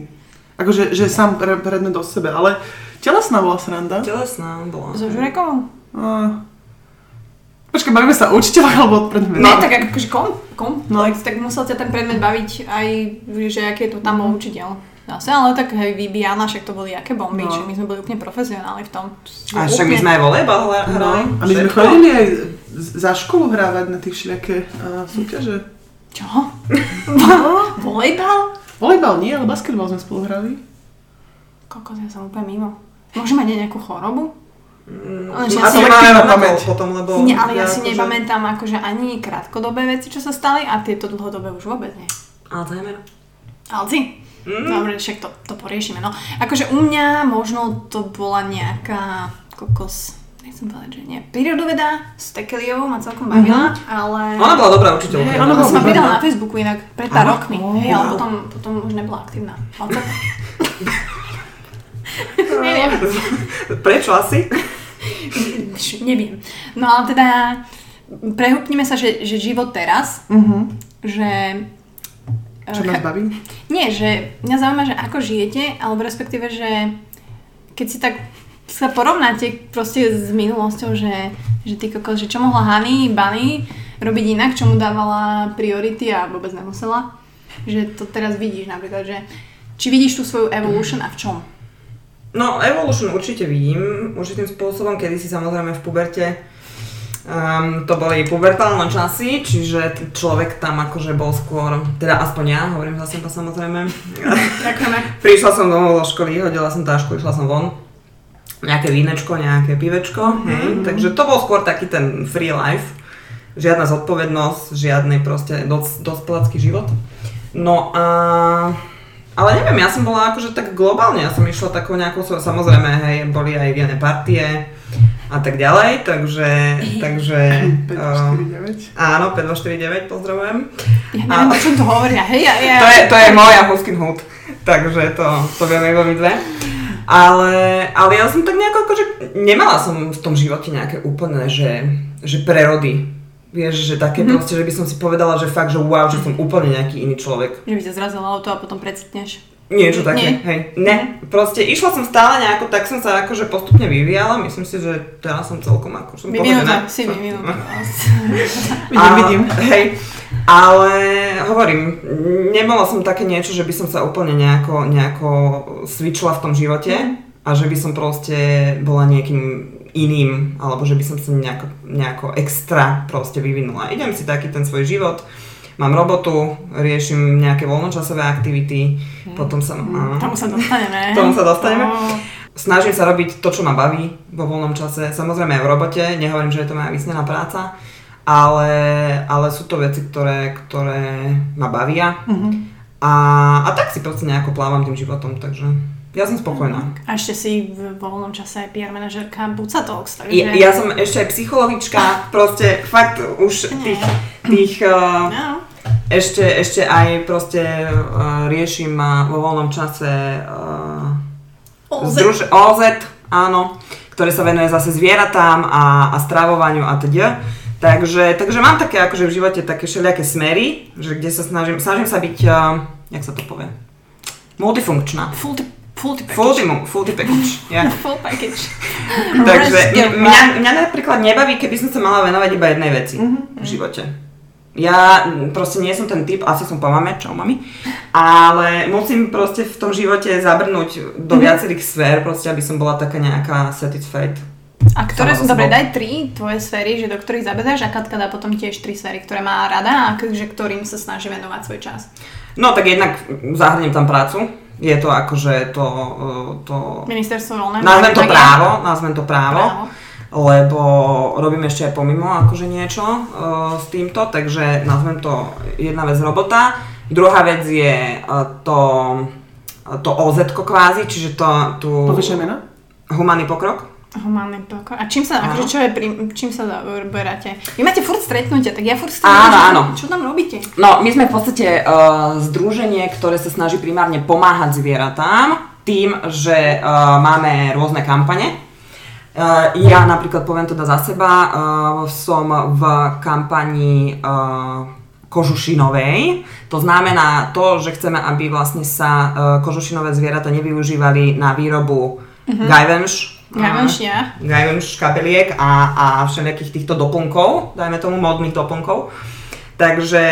Akože že sám pre, predmet o sebe, ale telesná bola sranda. Telesná bola. So Žurekovou? A... Počkaj, bavíme sa o učiteľoch alebo od predmetu? Ne, tak akože kom, kom, No. no. tak, tak musel ťa ten predmet baviť aj, že aký je to tam bol učiteľ. Zase, ale tak hej, Jana, však to boli aké bomby, No. no. my sme boli úplne profesionáli v tom. A však my sme aj volejbal No, hrali. a my sme chodili aj za školu hrávať na tie všelijaké uh, súťaže. Čo? Volejbal? Volejbal nie, ale basketbal sme spolu hrali. Kokos, ja som úplne mimo. Môže mať nejakú chorobu? Mm, Ale ja si- máme na pamäť. pamäť potom, lebo... Nie, ale ja si akože- nepamätám akože ani krátkodobé veci, čo sa stali a tieto dlhodobé už vôbec nie. Alzheimer. Alci? Mm. Dobre, však to, to poriešime. No, akože u mňa možno to bola nejaká kokos, nechcem povedať, že nie. Prírodoveda s Tekeliovou ma celkom bavila, ale... Ona bola dobrá učiteľka. Hej, ona bola ma pridala na Facebooku inak pred pár rokmi, hej, ale potom, potom už nebola aktívna. Tak... Neviem, Prečo asi? Neviem. No ale teda prehúpnime sa, že, že život teraz, Uh-huh. že... Čo nás baví? Nie, že mňa zaujíma, že ako žijete, alebo respektíve, že keď si tak sa porovnáte proste s minulosťou, že, že ty kokos, že čo mohla Hany, Bunny robiť inak, čo mu dávala priority a vôbec nemusela. Že to teraz vidíš napríklad, že či vidíš tú svoju evolution a v čom? No, Evolution určite vidím, určitým spôsobom, kedy si samozrejme v puberte Um, to boli pubertálne časy, čiže človek tam akože bol skôr, teda aspoň ja, hovorím za seba samozrejme. Prišla som domov zo školy, hodila som tášku, išla som von. Nejaké vínečko, nejaké pivečko, hej. Takže to bol skôr taký ten free life. Žiadna zodpovednosť, žiadny proste dos- dospelácky život. No a... Ale neviem, ja som bola akože tak globálne, ja som išla takou nejakou samozrejme, hej, boli aj iné partie a tak ďalej, takže, takže... uh, 549. áno, 5249, pozdravujem. Ja neviem, o čom to hovoria, hej, ja, ja... To je, to je moja Huskin Hood, takže to, to vieme iba my dve. Ale, ale ja som tak nejako akože, nemala som v tom živote nejaké úplné, že, že prerody. Vieš, že také mm-hmm. proste, že by som si povedala, že fakt, že wow, že som úplne nejaký iný človek. Že by ťa zrazilo auto a potom precitneš. Niečo také, Nie. hej. Ne, proste išla som stále nejako, tak som sa akože postupne vyvíjala, myslím si, že teraz som celkom ako som Vyvinutá, si vyvinutá. Vidím, vidím. Hej, ale hovorím, nebola som také niečo, že by som sa úplne nejako, nejako svičila v tom živote a že by som proste bola niekým iným, alebo že by som sa nejako, nejako extra proste vyvinula. Idem si taký ten svoj život, mám robotu, riešim nejaké voľnočasové aktivity, potom sa... áno. Tomu sa dostaneme. Tomu sa dostaneme. No. Snažím sa robiť to, čo ma baví vo voľnom čase, samozrejme aj v robote, nehovorím, že je to moja vysnená práca, ale, ale sú to veci, ktoré, ktoré ma bavia Mhm. a, a tak si proste nejako plávam tým životom, takže Ja som spokojná. A ešte si v vo voľnom čase aj PR manažerka Buca Talks, takže... Ja, ja som ešte aj psychologička, proste fakt už tých, tých uh, No. Ešte, ešte aj proste uh, riešim uh, vo voľnom čase uh, OZ. Združ, OZ, áno, ktoré sa venuje zase zvieratám a, a stravovaniu a teda. Takže, takže mám také akože v živote také všelijaké smery, že kde sa snažím, snažím sa byť, uh, jak sa to povie, multifunkčná. Full, ti- full ti package. Fulty, fulty package, yeah. Full package. Takže mňa, mňa, napríklad nebaví, keby som sa mala venovať iba jednej veci v živote. Ja proste nie som ten typ, asi som po mame, čau mami, ale musím proste v tom živote zabrnúť do viacerých sfér, proste aby som bola taká nejaká satisfied. A ktoré sú, dobre, daj tri tvoje sféry, že do ktorých zabedáš a Katka dá potom tiež tri sféry, ktoré má rada a že ktorým sa snaží venovať svoj čas. No tak jednak zahrnem tam prácu, je to akože to, uh, to Ministerstvo voľného. nazvem to právo, nazvem to právo. Právo. Lebo robím ešte aj pomimo akože niečo uh, s týmto, takže nazvem to jedna vec robota. Druhá vec je uh, to, to OZ kvázi, čiže to tu Povieš meno? humanný pokrok. Humánny pokoj. A čím sa, Áno. akože čo je, pri, čím sa zaoberáte? Vy máte furt stretnutia, tak ja furt Áno, stretnutia. áno. Čo tam robíte? No, my sme v podstate uh, združenie, ktoré sa snaží primárne pomáhať zvieratám tým, že uh, máme rôzne kampane. Uh, ja napríklad poviem teda za seba, uh, som v kampani uh, kožušinovej. To znamená to, že chceme, aby vlastne sa kožušinové zvieratá nevyužívali na výrobu mm-hmm. gajvenš, gajvenš kabeliek a, a všelijakých týchto doplnkov, dajme tomu modných doplnkov. Takže,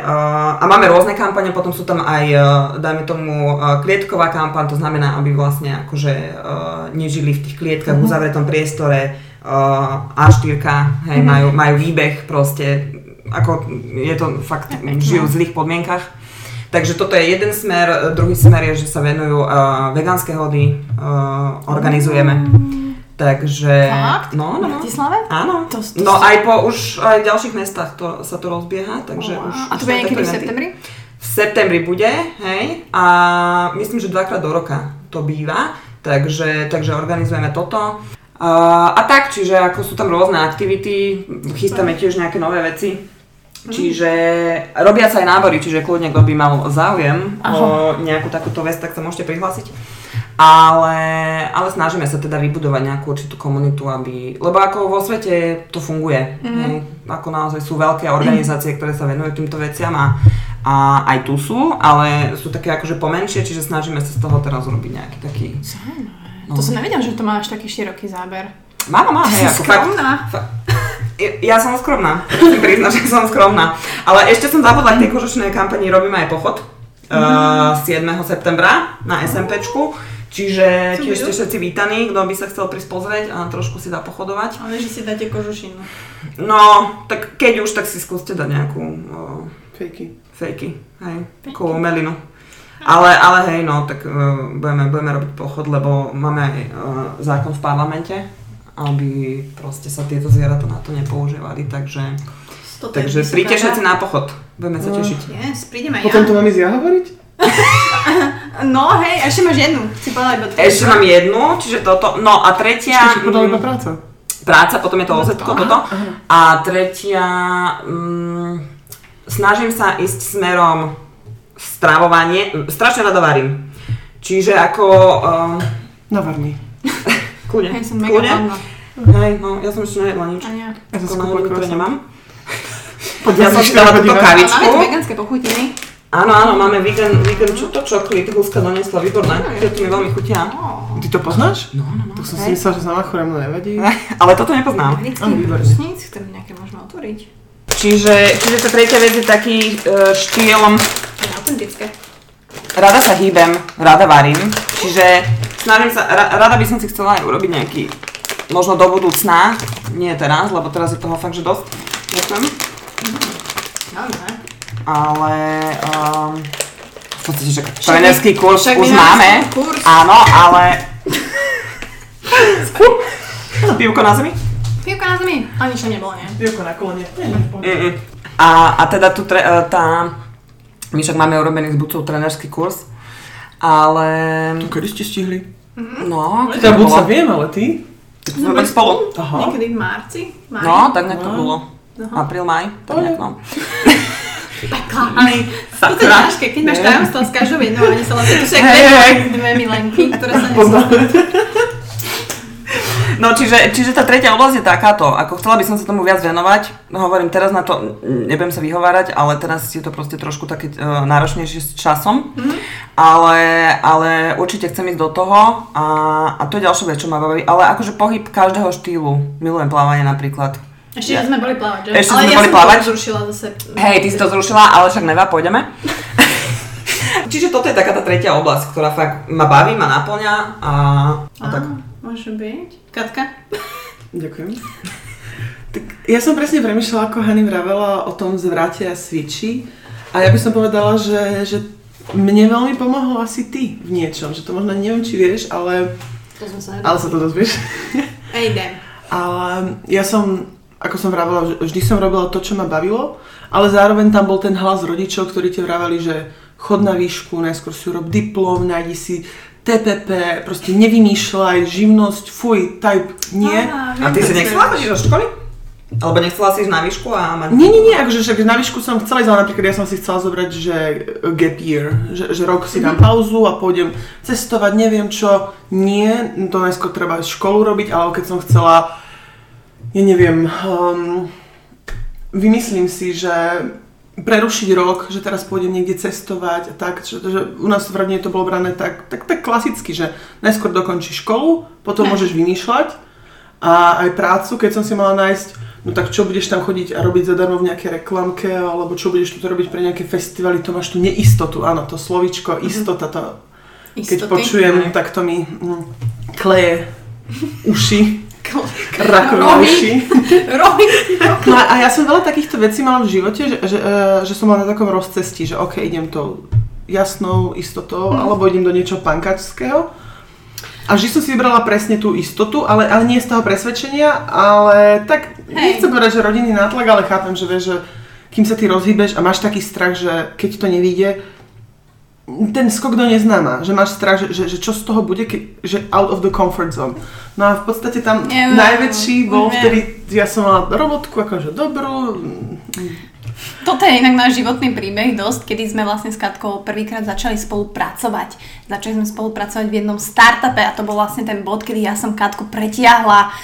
uh, a máme rôzne kampane, potom sú tam aj, uh, dajme tomu, uh, klietková kampaň, to znamená, aby vlastne akože nežili v tých klietkach v uzavretom priestore, uh, A4, hej, majú, majú výbeh proste, ako je to fakt, žijú v zlých podmienkach. Takže toto je jeden smer, druhý smer je, že sa venujú uh, vegánske hody, uh, organizujeme. Takže... Fakt? No, no, no. Bratislave? Áno. To- to no aj po už aj v ďalších mestách to, sa to rozbieha, takže Wow. už... A to bude niekedy v septembri? V septembri bude, hej, a myslím, že dvakrát do roka to býva, takže, takže organizujeme toto. Uh, a tak, čiže ako sú tam rôzne aktivity, chystáme tiež nejaké nové veci. Čiže robia sa aj nábory, čiže kľudne kto by mal záujem o nejakú takúto vec, tak sa môžete prihlásiť. Ale, ale snažíme sa teda vybudovať nejakú určitú komunitu, aby, lebo ako vo svete to funguje. Mm. Ako naozaj sú veľké organizácie, ktoré sa venujú týmto veciam a, a aj tu sú, ale sú také akože pomenšie, čiže snažíme sa z toho teraz urobiť nejaký taký... To som nevedela, že to má až taký široký záber. Má, má, hej, ako fakt, Skromná. fa- ja som skromná, priznať, že som skromná. Ale ešte som zabudla k tej kožušnej kampani, robíme aj pochod uh, 7. septembra na SMPčku. Čiže tiež ste všetci vítaní, kto by sa chcel prísť pozrieť a trošku si dá pochodovať. Ale že si dáte kožušinu. No, tak keď už, tak si skúste dať nejakú uh, Fejky. fejky, hej, takú melinu. Ale, ale hej, no, tak uh, budeme, budeme robiť pochod, lebo máme aj uh, zákon v parlamente, aby proste sa tieto zvieratá na to nepoužívali, takže, takže príďte všetci na pochod, budeme sa tešiť. Yes, prídem aj Potom ja. to mám ísť ja hovoriť? No hej, ešte máš jednu. Si povedala iba. Ešte mám jednu, čiže toto, no a tretia... Čiže podľa iba mm, práca. práca, potom je to OZ toto. A tretia, mm, snažím sa ísť smerom stravovanie, strašne rada varím. Čiže ako, um, Navar mi. kľudne, Hej, som mega kľudne. Hej, no, ja som ešte nejedla nič. Ja. Ja som croissant. nemám. Poď Ja som si dala túto kavičku. máme vegánske pochutiny. Áno, áno, máme vegan, vegan čo to čoklit, Húska donesla, výborné. Tieto mi veľmi chutia. Ty to poznáš? No, no, no. Tak som si myslela, že znamená chorem, no nevadí. Ale toto nepoznám. Áno, brusníc, ktoré nejaké môžeme otvoriť. Čiže, čiže tá tretia vec je taký uh, štýl, To autentické. rada sa hýbem, rada varím, čiže snažím sa, ra, rada by som si chcela aj urobiť nejaký, možno do budúcna, nie teraz, lebo teraz je toho fakt, že dosť, ďakujem, Dobre. Ale um, v podstate, že trénerský kurz však už máme kurz. áno, ale... Pivko na zemi? Pivka na zemi? A nič nebolo, nie? Vievko na kolene. A, a teda tu tre, e, tá, my však máme urobený s Bucou trénerský kurz Ale... Kedy ste stihli? No, Teda buď sa viem, ale ty? Sme boli spolu. Aha. Niekedy v marci? Máji? No, tak nejak to bolo. Apríl, maj, tak nejak no. Ale to je ťažké, keď máš tajomstvo s každou jednou, ani sa to jak Hej, hej. dve, milenky, ktoré sa nesú. No, čiže, čiže tá tretia oblasť je takáto. Ako chcela by som sa tomu viac venovať, no, hovorím, teraz na to nebudem sa vyhovárať, ale teraz je to proste trošku také uh, náročnejšie s časom. Mm-hmm. Ale, ale určite chcem ísť do toho a, a to je ďalšia vec, čo ma baví. Ale akože pohyb každého štýlu. Milujem plávanie napríklad. Ešte sme boli plávať, že? Ešte Ale sme ja boli som plávať? to zrušila zase. Hej, ty si to zrušila, ale však neva, pôjdeme. Čiže toto je taká tá tretia oblasť, ktorá fakt ma baví, ma naplňa a, a tak. Môže byť. Katka? Ďakujem. Tak ja som presne premyšľala, ako Hany vravela o tom zvrate a sviči. A ja by som povedala, že, že mne veľmi pomohol asi ty v niečom. Že to možno neviem, či vieš, ale, To sme sa ale sa to dozvieš. Ej. Ale ja som, ako som vravela, že vždy som robila to, čo ma bavilo, ale zároveň tam bol ten hlas rodičov, ktorí ti vraveli, že chod na výšku, najskôr si urob diplom, nájdi si TPP, proste nevymýšľaj, živnosť, fuj, type, nie. A ty si nechcela chodiť do školy? Alebo nechcela si ísť na výšku a mať... Nie, nie, nie, akože však na výšku som chcela ísť, ale napríklad ja som si chcela zobrať, že gap year, že, že rok si dám pauzu a pôjdem cestovať, neviem čo. Nie, to najskôr treba školu robiť, ale keď som chcela, ja neviem, um, vymyslím si, že prerušiť rok, že teraz pôjdem niekde cestovať a tak, že, že u nás v rodine to bolo brané tak, tak, tak klasicky, že najskôr dokončíš školu, potom môžeš vymýšľať a aj prácu, keď som si mala nájsť, no tak čo budeš tam chodiť a robiť zadarmo v nejakej reklamke, alebo čo budeš tu robiť pre nejaké festivaly, to máš tu neistotu, áno, to slovíčko, istota, to, keď Istoty. počujem, tak to mi mm, kleje uši, rakovina Rohy. No a ja som veľa takýchto vecí mala v živote, že, že, eh, že som mala na takom rozcestí, že ok, idem tou jasnou istotou, Mhm. alebo idem do niečo pankačského. A vždy som si vybrala presne tú istotu, ale, ale nie z toho presvedčenia, ale tak Hej. nechcem povedať, že rodinný nátlak, ale chápem, že vieš, že kým sa ty rozhýbeš a máš taký strach, že keď to nevíde, ten skok do neznáma, že máš strach, že, že, že čo z toho bude, keď, že out of the comfort zone. No a v podstate tam Neviem, najväčší bol vtedy, ja som mala robotku akože dobrú, Toto je inak náš životný príbeh dosť, kedy sme vlastne s Katkou prvýkrát začali spolupracovať. Začali sme spolupracovať v jednom startupe a to bol vlastne ten bod, kedy ja som Katku pretiahla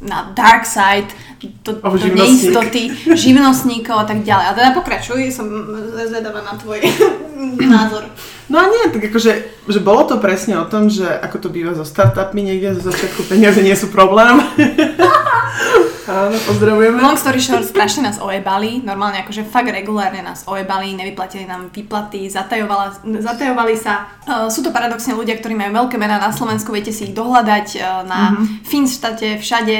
na dark side, do, do živnostník. neistoty, živnostníkov a tak ďalej. A teda pokračuj, som zvedavá na tvoj názor. No a nie, tak akože, že bolo to presne o tom, že ako to býva so startupmi niekde, zo začiatku peniaze nie sú problém. Áno, pozdravujeme. Long story short, strašne nás ojebali, normálne akože fakt regulárne nás ojebali, nevyplatili nám výplaty, zatajovali sa. Uh, sú to paradoxne ľudia, ktorí majú veľké mená na Slovensku, viete si ich dohľadať uh, na mm-hmm. Finstate, všade,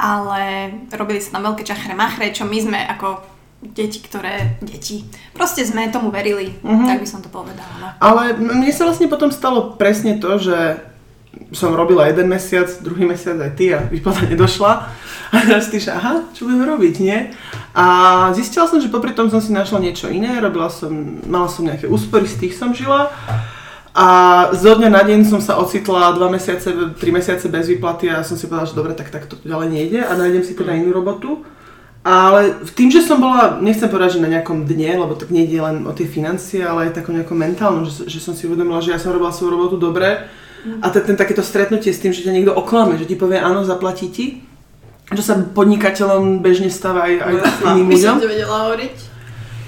ale robili sa tam veľké čachre machre, čo my sme ako deti, ktoré... Deti. Proste sme tomu verili, mm-hmm. tak by som to povedala. No. Ale mne sa vlastne potom stalo presne to, že som robila jeden mesiac, druhý mesiac aj ty a výplata nedošla. A teraz ty, že aha, čo budeme robiť, nie? A zistila som, že popri tom som si našla niečo iné, robila som, mala som nejaké úspory, z tých som žila. A zo dňa na deň som sa ocitla dva mesiace, tri mesiace bez výplaty a som si povedala, že dobre, tak, tak to ďalej nejde a nájdem si teda inú robotu. Ale tým, že som bola, nechcem povedať, že na nejakom dne, lebo tak nejde len o tie financie, ale aj takom nejakom mentálnom, že, že som si uvedomila, že ja som robila svoju robotu dobre a ten, ten takéto stretnutie s tým, že ťa niekto oklame, že ti povie áno, zaplatí ti, čo sa podnikateľom bežne stáva aj, aj iným By ľuďom. som to vedela hovoriť.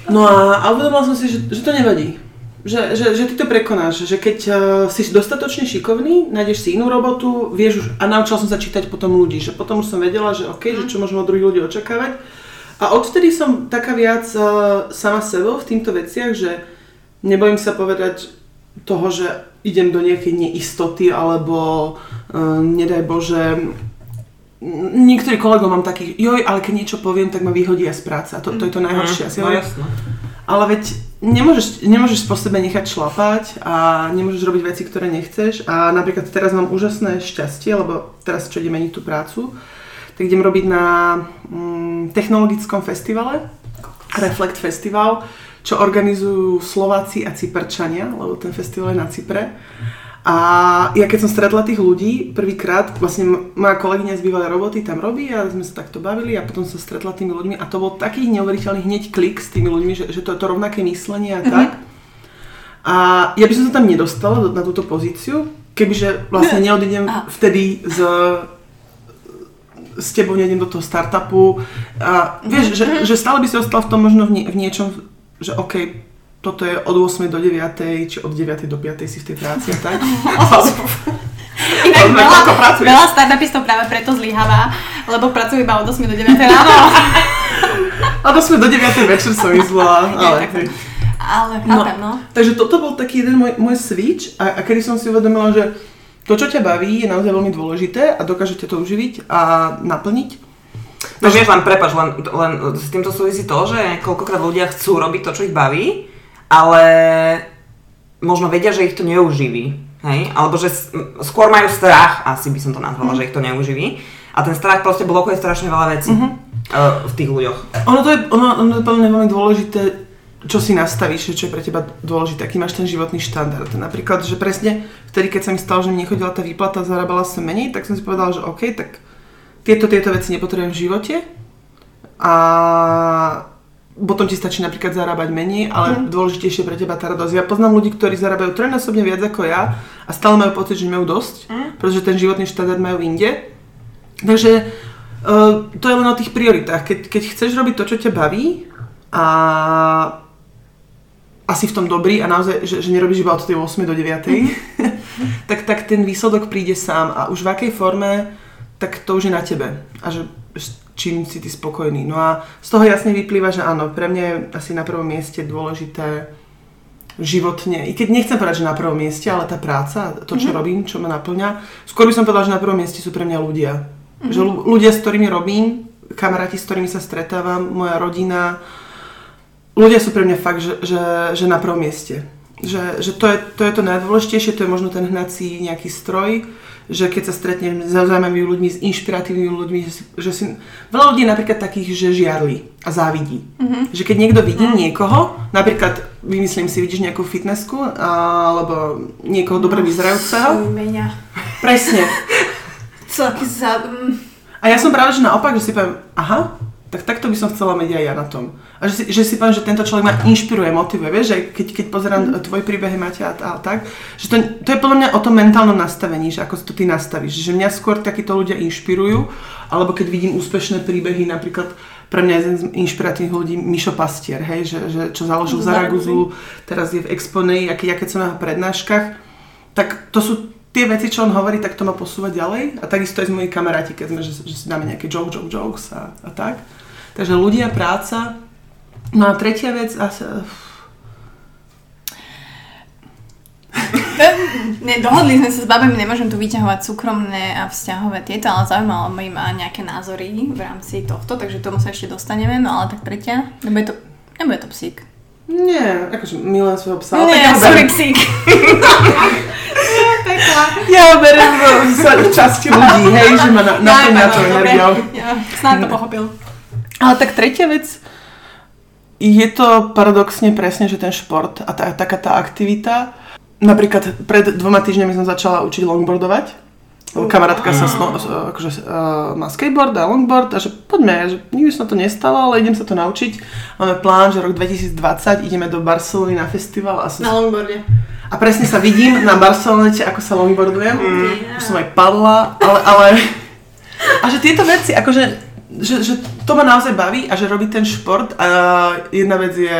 No a, a uvedomila som si, že, že to nevadí. Že, že, že ty to prekonáš, že keď uh, si dostatočne šikovný, nájdeš si inú robotu, vieš už, a naučila som sa čítať potom ľudí, že potom už som vedela, že OK, že čo môžem od druhých ľudí očakávať. A odvtedy som taká viac uh, sama sebou v týchto veciach, že nebojím sa povedať toho, že idem do nejakej neistoty, alebo uh, nedaj Bože, niektorí kolegov mám takých, joj, ale keď niečo poviem, tak ma vyhodia z práce. A to, to je to najhoršie. Asi no jasno. Ale veď nemôžeš, nemôžeš po sebe nechať šlapať a nemôžeš robiť veci, ktoré nechceš. A napríklad teraz mám úžasné šťastie, lebo teraz čo idem meniť tú prácu, tak idem robiť na mm, technologickom festivale, Reflect Festival, čo organizujú Slováci a Cyperčania, lebo ten festival je na Cypre. A ja keď som stretla tých ľudí prvýkrát, vlastne moja kolegyňa z bývalej roboty tam robí a sme sa takto bavili a potom som stretla tými ľuďmi a to bol taký neuveriteľný hneď klik s tými ľuďmi, že, že to je to rovnaké myslenie a tak. A ja by som sa tam nedostala do, na túto pozíciu, kebyže vlastne neodídem vtedy z s tebou nejdem do toho startupu. A vieš, že, že stále by si ostal v tom možno v, nie, v niečom, že OK, toto je od 8 do 9, či od 9 do 5 si v tej práci a tak. Inak veľa, veľa startupistov práve preto zlyháva, lebo pracujú iba od 8 do 9 ráno. To sme do 9 večer som myslela, ale. Ale No. chápem, no. Takže toto bol taký jeden môj, môj switch a, a kedy som si uvedomila, že to, čo ťa baví, je naozaj veľmi dôležité a dokážete to uživiť a naplniť. No vieš, len prepač, len, len s týmto súvisí to, že koľkokrát ľudia chcú robiť to, čo ich baví, ale možno vedia, že ich to neuživí. Hej? Alebo že skôr majú strach, asi by som to nazvala, že ich to neuživí. A ten strach proste blokuje strašne veľa vecí uh, v tých ľuďoch. Ono to je, ono, ono je podľa mňa veľmi dôležité, čo si nastavíš, čo je pre teba dôležité, aký máš ten životný štandard. Napríklad, že presne vtedy, keď sa mi stalo, že mi nechodila tá výplata, zarábala som menej, tak som si povedala, že OK, tak tieto, tieto veci nepotrebujem v živote a potom ti stačí napríklad zarábať menej, ale dôležitejšie pre teba tá radosť. Ja poznám ľudí, ktorí zarábajú trojnásobne viac ako ja a stále majú pocit, že majú dosť, pretože ten životný štandard majú inde. Takže uh, to je len o tých prioritách. Keď, keď chceš robiť to, čo ťa baví a asi v tom dobrý a naozaj, že, že nerobíš iba od tej 8 do 9, tak, tak ten výsledok príde sám a už v akej forme, tak to už je na tebe. A že čím si ty spokojný. No a z toho jasne vyplýva, že áno, pre mňa je asi na prvom mieste dôležité životne, i keď nechcem povedať, že na prvom mieste, ale tá práca, to, čo robím, čo ma naplňa, skôr by som povedala, že na prvom mieste sú pre mňa ľudia. Že ľu- ľudia, s ktorými robím, kamaráti, s ktorými sa stretávam, moja rodina, ľudia sú pre mňa fakt, že, že, že na prvom mieste. Že, že to, je, to je to najdôležitejšie, to je možno ten hnací nejaký stroj, že keď sa stretnem s zaujímavými ľuďmi, s inšpiratívnymi ľuďmi, že si, že si... Veľa ľudí je napríklad takých, že žiarli a závidí. Že keď niekto vidí niekoho, napríklad vymyslím si, vidíš nejakú fitnessku, alebo niekoho dobre vyzerajúceho, Meňa. presne. Aký za... mm. A ja som práve, že naopak, že si poviem, aha, tak takto by som chcela mať aj ja na tom. A že si, že si poviem, že tento človek ma inšpiruje, motivuje, vieš, že keď, keď pozerám tvoj príbehy, Maťa, a, a tak, že to, to je podľa mňa o tom mentálnom nastavení, že ako si to ty nastavíš, že mňa skôr takíto ľudia inšpirujú, alebo keď vidím úspešné príbehy, napríklad pre mňa jeden z inšpiratívnych ľudí Mišo Pastier, hej, že, že čo založil Zaraguzu, teraz je v Exponej, a keď, ja keď som na prednáškach, tak to sú tie veci, čo on hovorí, tak to ma posúva ďalej. A takisto aj s moji kamaráti, keď sme, že, že si dáme nejaké joke, joke, jokes a, a tak. Takže ľudia, práca. No a tretia vec, asi, Ne, dohodli sme sa s babami, nemôžem tu vyťahovať súkromné a vzťahové tieto, ale zaujímalo ma ma nejaké názory v rámci tohto, takže tomu sa ešte dostaneme, no ale tak preťa, nebude to, nebude to psík. nie, akože milujem svojho psa. Nie, ja sorry psík. Ja ho berem z z časti ľudí, hej, že ma na, naplňa to energiou. Ja, snáď to pochopil. Ale tak tretia vec, je to paradoxne presne, že ten šport a tá, taká tá aktivita, napríklad pred dvoma týždňami som začala učiť longboardovať, kamarátka sa sno, akože, uh, má skateboard a longboard a že poďme, že nikdy som to nestalo, ale idem sa to naučiť. Máme plán, že rok 2020 ideme do Barcelony na festival a som Na longboarde. a presne sa vidím na Barcelonete, ako sa longboardujem. Už som aj padla, ale, ale... A že tieto veci, akože... Že, že to ma naozaj baví a že robí ten šport a jedna vec je,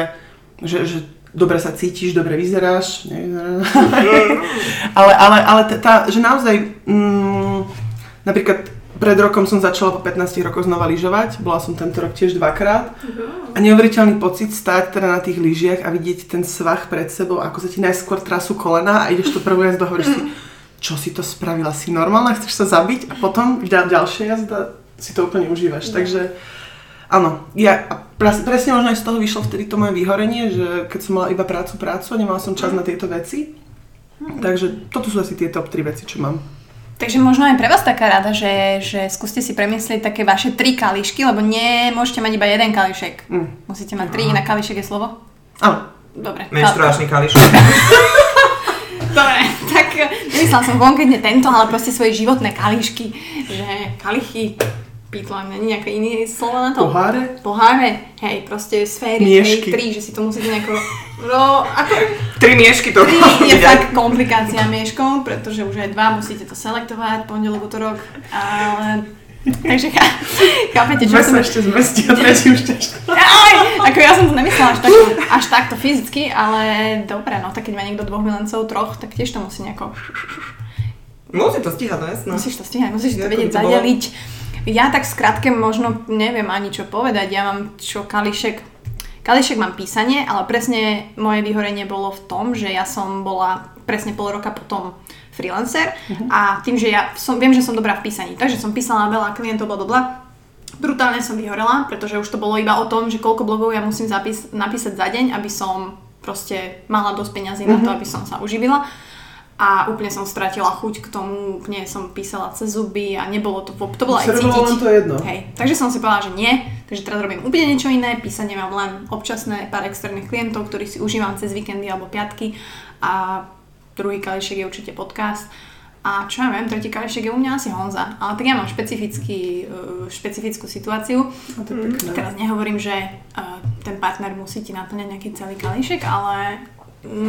že, že dobre sa cítiš, dobre vyzeráš, ale, ale, ale tá, že naozaj, mm, napríklad pred rokom som začala po 15 rokoch znova lyžovať, bola som tento rok tiež dvakrát. A neuveriteľný pocit stáť teda na tých lyžiach a vidieť ten svah pred sebou, ako sa ti najskôr trasú kolena a ideš to prvú jazdu a hovoríš si, čo si to spravila, si normálna, chceš sa zabiť? A potom ďal, ďalšia jazda si to úplne užívaš, takže áno, ja presne možno aj z toho vyšlo vtedy to moje vyhorenie, že keď som mala iba prácu, prácu a nemala som čas na tieto veci, takže toto sú asi tie top 3 veci, čo mám. Takže možno aj pre vás taká rada, že, že skúste si premyslieť také vaše tri kališky, lebo nemôžete mať iba jeden kališek. Mm. Musíte mať tri, inak kališek je slovo. Áno. Dobre. Menštruačný kališ. Dobre, tak nemyslela som konkrétne tento, ale proste svoje životné kališky, že kalichy, pýtlam, není nejaké iné slovo na to? Poháre? Poháre, hej, proste sféry, Miešky. hej, tri, že si to musíte nejako, no, ako, Tri miešky to tri je fakt komplikácia mieškov, pretože už aj dva musíte to selektovať, pondelok, útorok, ale, takže chá, chápete, čo Dve som sa ešte zmestí a tretí už ťažko. aj, ako ja som to nemyslela až takto, až takto fyzicky, ale dobre, no tak keď má niekto dvoch milencov, troch, tak tiež to musí nejako, Musí to stíhať, no jasno. musíš to stíhať, musíš to vedieť to bolo? Ja tak skratke možno neviem ani čo povedať, ja mám čo kališek, kališek mám písanie, ale presne moje vyhorenie bolo v tom, že ja som bola presne pol roka potom freelancer a tým, že ja som, viem, že som dobrá v písaní, takže som písala veľa klientov, bla bla brutálne som vyhorela, pretože už to bolo iba o tom, že koľko blogov ja musím zapís- napísať za deň, aby som proste mala dosť peňazí na to, aby som sa uživila. A úplne som stratila chuť k tomu, úplne som písala cez zuby a nebolo to, to bolo aj cítiť. len to jedno. Hej, takže som si povedala, že nie, takže teraz robím úplne niečo iné, písanie mám len občasné pár externých klientov, ktorých si užívam cez víkendy alebo piatky a druhý kališek je určite podcast. A čo ja viem, tretí kališek je u mňa asi Honza, ale tak ja mám špecifický, uh, špecifickú situáciu. A to je pekné. Teraz nehovorím, že uh, ten partner musí ti naplňať nejaký celý kališek, ale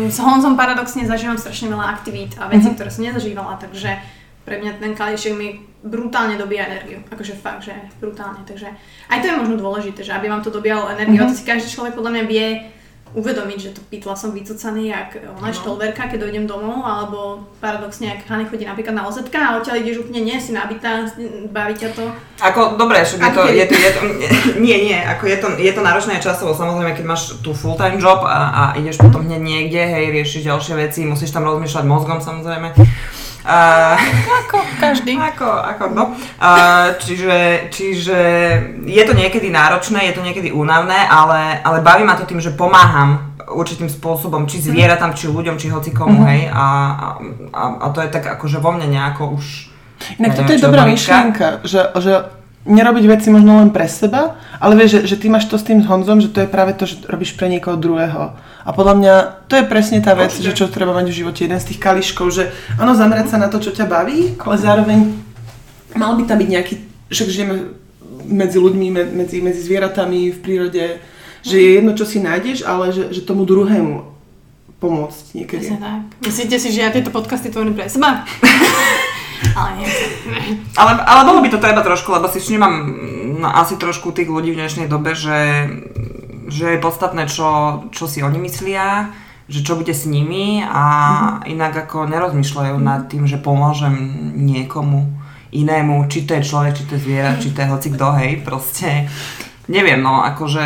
s Honzom paradoxne zažívam strašne veľa aktivít a vecí, ktoré som nezažívala, takže pre mňa ten kališek mi brutálne dobíja energiu. Akože fakt, že brutálne. Takže aj to je možno dôležité, že aby vám to dobíjalo energiu. A to si každý človek podľa mňa vie uvedomiť, že to pytla som vycucaný jak ona štolverka, keď dojdem domov, alebo paradoxne, ak Hany chodí napríklad na OZK a odtiaľ ideš úplne nie, si nabitá, baví ťa to. Ako, dobre, však je to, je to, je to, nie, nie, ako je to, je to náročné časovo, samozrejme, keď máš tu full-time job a, a ideš potom hneď niekde, hej, riešiš ďalšie veci, musíš tam rozmýšľať mozgom, samozrejme. Uh, Ako každý. Ako, ako, no. Uh, čiže, čiže je to niekedy náročné, je to niekedy únavné, ale, ale baví ma to tým, že pomáham určitým spôsobom, či zvieratám, či ľuďom, či hoci komu, hej. A, a, a, to je tak akože vo mne nejako už... Inak toto je dobrá myšlienka, že, že nerobiť veci možno len pre seba, ale vieš, že, že ty máš to s tým Honzom, že to je práve to, že robíš pre niekoho druhého. A podľa mňa to je presne tá vec, že čo treba mať v živote, jeden z tých kališkov, že áno, zamerať sa na to, čo ťa baví, ale zároveň mal by tam byť nejaký, však žijeme medzi ľuďmi, me- medzi, medzi zvieratami v prírode, že je jedno, čo si nájdeš, ale že, že tomu druhému pomôcť niekedy. Presne tak. Myslíte si, že ja tieto podcasty tvorím pre seba? Ale nie. Ale, ale bolo by to treba trošku, lebo si všímam no, asi trošku tých ľudí v dnešnej dobe, že, že je podstatné, čo, čo si oni myslia, že čo bude s nimi a inak ako nerozmýšľajú nad tým, že pomôžem niekomu inému, či to je človek, či to je zviera, či to je hoci kto, hej, proste. Neviem, no, akože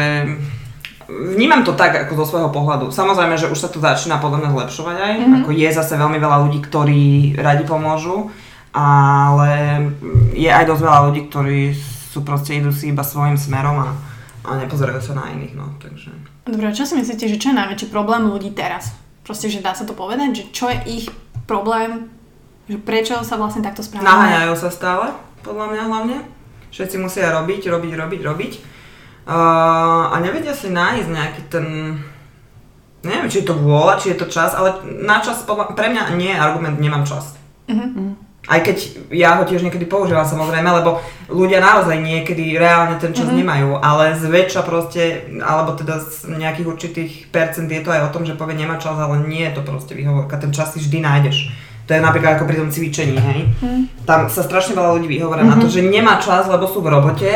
vnímam to tak ako zo svojho pohľadu. Samozrejme, že už sa to začína podľa mňa zlepšovať aj, ako je zase veľmi veľa ľudí, ktorí radi pomôžu, ale je aj dosť veľa ľudí, ktorí sú proste idú si iba svojim smerom a, a nepozerajú sa na iných, no, takže... Dobre, čo si myslíte, že čo je najväčší problém ľudí teraz? Proste, že dá sa to povedať, že čo je ich problém, že prečo sa vlastne takto správajú? Naháňajú sa stále, podľa mňa hlavne. Všetci musia robiť, robiť, robiť, robiť. Uh, a nevedia si nájsť nejaký ten... Neviem, či je to vôľa, či je to čas, ale na čas, podľa, pre mňa nie je argument, nemám čas. Aj keď ja ho tiež niekedy používam samozrejme, lebo ľudia naozaj niekedy reálne ten čas nemajú, ale zväčša proste, alebo teda z nejakých určitých percent je to aj o tom, že povie nemá čas, ale nie je to proste výhovorka, ten čas si vždy nájdeš. To je napríklad ako pri tom cvičení, hej. Tam sa strašne veľa ľudí vyhovorí na to, že nemá čas, lebo sú v robote.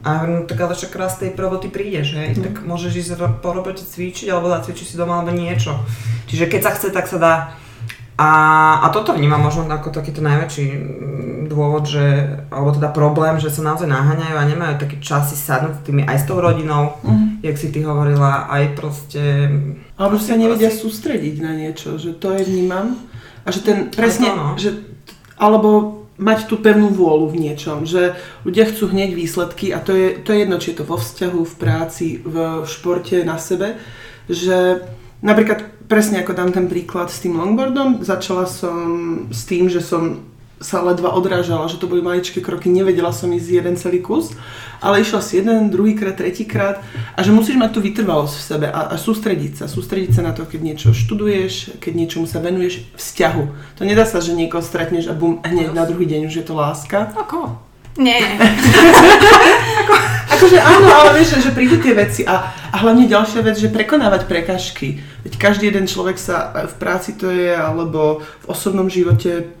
A hovorím, no tak ale však raz tej roboty prídeš, hej, tak môžeš ísť po robote cvičiť, alebo zacvičiť si doma, alebo niečo. Čiže keď sa chce, tak sa dá. A, a toto vnímam možno ako takýto najväčší mm, dôvod, že, alebo teda problém, že sa naozaj naháňajú a nemajú taký čas si sadnúť s tými aj s tou rodinou, jak si ty hovorila, aj proste... Alebo že sa nevedia sústrediť na niečo, že to je vnímam. A že ten presne, to, no. že, alebo mať tú pevnú vôľu v niečom, že ľudia chcú hneď výsledky a to je, to je jedno, či je to vo vzťahu, v práci, v športe, na sebe, že napríklad presne ako dám ten príklad s tým longboardom, začala som s tým, že som sa ledva odrážala, že to boli maličké kroky, nevedela som ísť jeden celý kus, ale išla si jeden, druhýkrát, tretíkrát a že musíš mať tú vytrvalosť v sebe a, a sústrediť sa, sústrediť sa na to, keď niečo študuješ, keď niečomu sa venuješ vzťahu. To nedá sa, že niekoho stretneš a bum, hneď na druhý deň už je to láska. Ako? Nie. Akože áno, ale vieš, že prídu tie veci a, a hlavne ďalšia vec, že prekonávať prekažky. Veď každý jeden človek sa v práci to je, alebo v osobnom živote.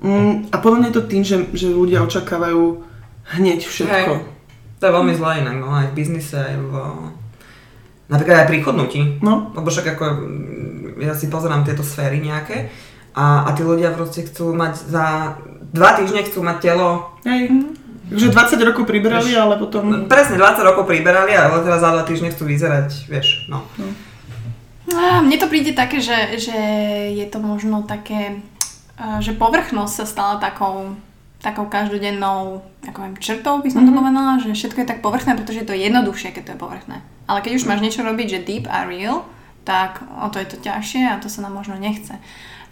Mm, a podľa mňa je to tým, že, že ľudia očakávajú hneď všetko. Hej. To je veľmi zlé inak, no aj v biznise, aj v... Napríklad aj pri chodnutí. No. Lebo však ako, mm, ja si pozerám tieto sféry nejaké a, a tí ľudia proste chcú mať za dva týždne chcú mať telo Hej. Že 20 rokov pribrali, ale potom... Presne 20 rokov priberali, ale teraz za dva týždne chcú vyzerať, vieš, no. Á, Mne to príde také, že, že je to možno také, že povrchnosť sa stala takou, takou každodennou ako viem, črtou, by som to povedala, že všetko je tak povrchné, pretože je to jednoduchšie, keď to je povrchné. Ale keď už máš niečo robiť, že deep a real, tak o to je to ťažšie a to sa nám možno nechce.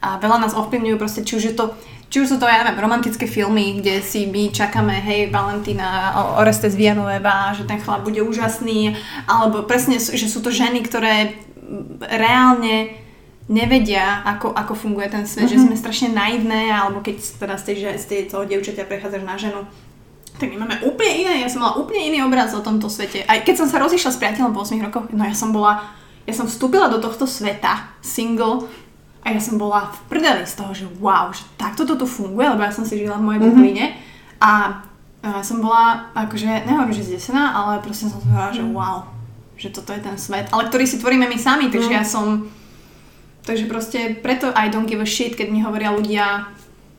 A veľa nás ovplyvňujú proste, či už je to, či už sú to, ja neviem, romantické filmy, kde si my čakáme, hej, Valentína, Orestes Villanueva, že ten chlap bude úžasný, alebo presne, že sú to ženy, ktoré reálne nevedia, ako, ako funguje ten svet, mm-hmm. že sme strašne naivné, alebo keď teda z, tej, že- z tej, toho dievčatia prechádzaš na ženu, tak my máme úplne iné, ja som mala úplne iný obraz o tomto svete. Aj keď som sa rozišla s priateľom po 8 rokoch, no ja som bola, ja som vstúpila do tohto sveta, single, a ja som bola v prdeli z toho, že wow, že takto to tu funguje, lebo ja som si žila v mojej bubline a a som bola, akože, nehovorím, že zdesená, ale proste som si hovorila, že wow, že toto je ten svet, ale ktorý si tvoríme my sami, takže ja som, takže proste preto I don't give a shit, keď mi hovoria ľudia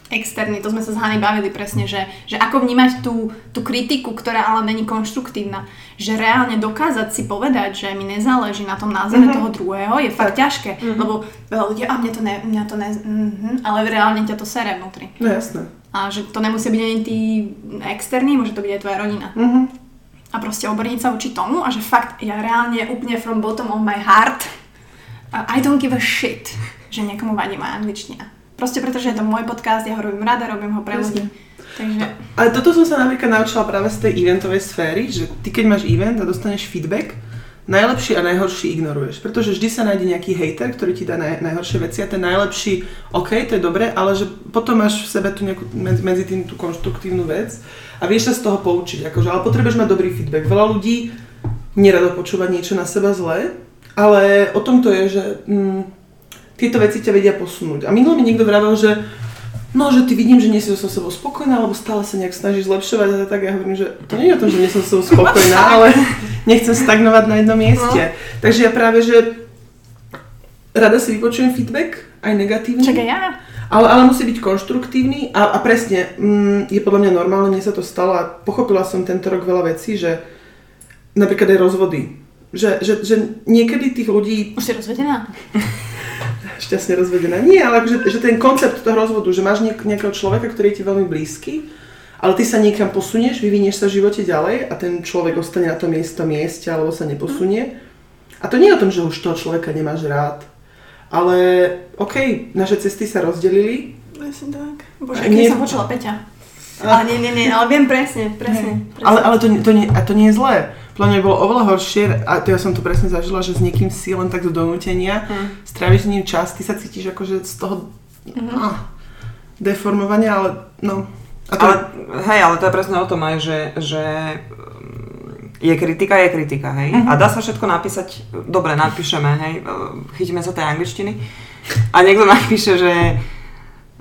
externí, to sme sa s Hany bavili presne, že, že ako vnímať tú, tú kritiku, ktorá ale není konštruktívna. Že reálne dokázať si povedať, že mi nezáleží na tom názore mm-hmm. toho druhého, je fakt ťažké. Mm-hmm. Lebo veľa ľudí, a mne to ne, mňa to ne, mm-hmm, ale reálne ťa to sere vnútri. No jasné. A že to nemusí byť ani tí externí, môže to byť aj tvoja rodina. Mhm. A proste obrniť sa voči tomu a že fakt, ja reálne úplne from bottom of my heart uh, I don't give a shit, že niekomu vadí moja angličtina. Proste preto, že je to môj podcast, ja ho robím rada, robím ho pre ľudí. Takže, Ale toto som sa napríklad naučila práve z tej eventovej sféry, že ty keď máš event a dostaneš feedback, najlepší a najhorší ignoruješ. Pretože vždy sa nájde nejaký hater, ktorý ti dá naj, najhoršie veci a ten najlepší, OK, to je dobre, ale že potom máš v sebe tu nejakú, medzi tým tú konštruktívnu vec a vieš sa z toho poučiť. Akože, ale potrebuješ mať dobrý feedback. Veľa ľudí nerado počúva niečo na seba zlé, ale o tom to je, že mm, tieto veci ťa vedia posunúť. A minulý mi niekto vravel, že no, že ty vidím, že nie si so sebou spokojná, alebo stále sa nejak snažíš zlepšovať a tak ja hovorím, že to nie je o tom, že nie som so sebou spokojná, ale nechcem stagnovať na jednom mieste. Takže ja práve, že rada si vypočujem feedback, aj negatívny. čakaj ja. Ale, ale musí byť konštruktívny a, a presne, mm, je podľa mňa normálne, mne sa to stalo a pochopila som tento rok veľa vecí, že napríklad aj rozvody. Že, že, že niekedy tých ľudí Už si rozvedená? šťastne rozvedená. Nie, ale akože, že ten koncept toho rozvodu, že máš niek- nejakého človeka, ktorý je ti veľmi blízky, ale ty sa niekam posunieš, vyvinieš sa v živote ďalej a ten človek ostane na tom mieste, mieste alebo sa neposunie. A to nie je o tom, že už toho človeka nemáš rád. Ale OK, naše cesty sa rozdelili. Presne tak. Bože, A keď nie- som počula Peťa. Ale nie, nie, nie, ale viem presne, presne. presne. Ale, ale to, to, nie, a to nie je zlé. Podľa mňa bolo oveľa horšie, a to ja som to presne zažila, že s niekým si len tak do donútenia, Hm. stráviš s ním čas, ty sa cítiš akože z toho Mhm. ah, deformovania, ale no. A to, Ale, hej, ale to je presne o tom aj, že, že je kritika, je kritika, hej. Mhm. A dá sa všetko napísať, dobre, napíšeme, hej, uh, chytíme sa tej angličtiny. A niekto napíše, že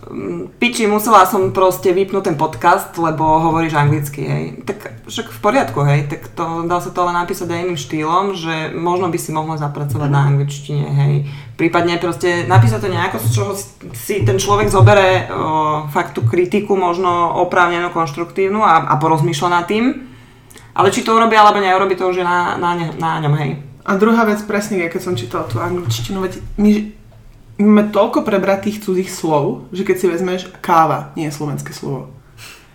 um, piči, musela som proste vypnúť ten podcast, lebo hovoríš anglicky, hej. Tak však v poriadku, hej, tak to, dá sa to ale napísať aj iným štýlom, že možno by si mohla zapracovať na angličtine, hej. Prípadne proste napísať to nejako, z čoho si ten človek zobere o, fakt tú kritiku, možno oprávnenú, konštruktívnu a, a porozmýšľa nad tým. Ale či to urobí alebo neurobi, to už je na, na, ne- na ňom, hej. a druhá vec, presne, ja keď som čítala tú angličtinu, veď my, my máme toľko prebratých cudzích slov, že keď si vezmeš káva, nie je slovenské slovo.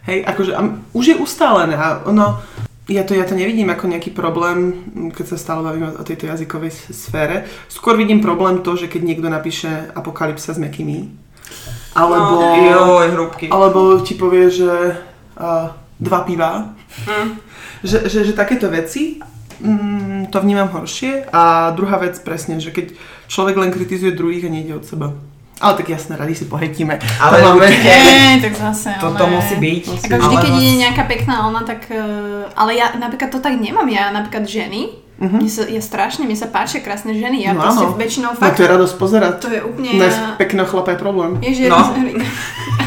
Hej, akože a už je ustálené a ono, ja to, ja to nevidím ako nejaký problém, keď sa stále bavíme o tejto jazykovej sfére. Skôr vidím problém to, že keď niekto napíše apokalypsa s mekými alebo, No, joj, alebo ti povie, že uh, dva piva. Hm. Že, že, že takéto veci, mm, to vnímam horšie. A druhá vec presne, že keď človek len kritizuje druhých a nejde od seba. Ale tak jasné, rady si pohetíme. Ale to máme. určite. Nie, tak zase, To, ale- to musí byť. Ako vždy, ale keď je nejaká pekná ona, tak... eh, Ale ja napríklad to tak nemám. Ja napríklad ženy, mne sa, ja strašne, mne sa páčia krásne ženy. Ja. No proste áno. väčšinou No fakt... to je radosť pozerať. to je úplne... Dnes pekného chlapa je problém. Ježiš, No.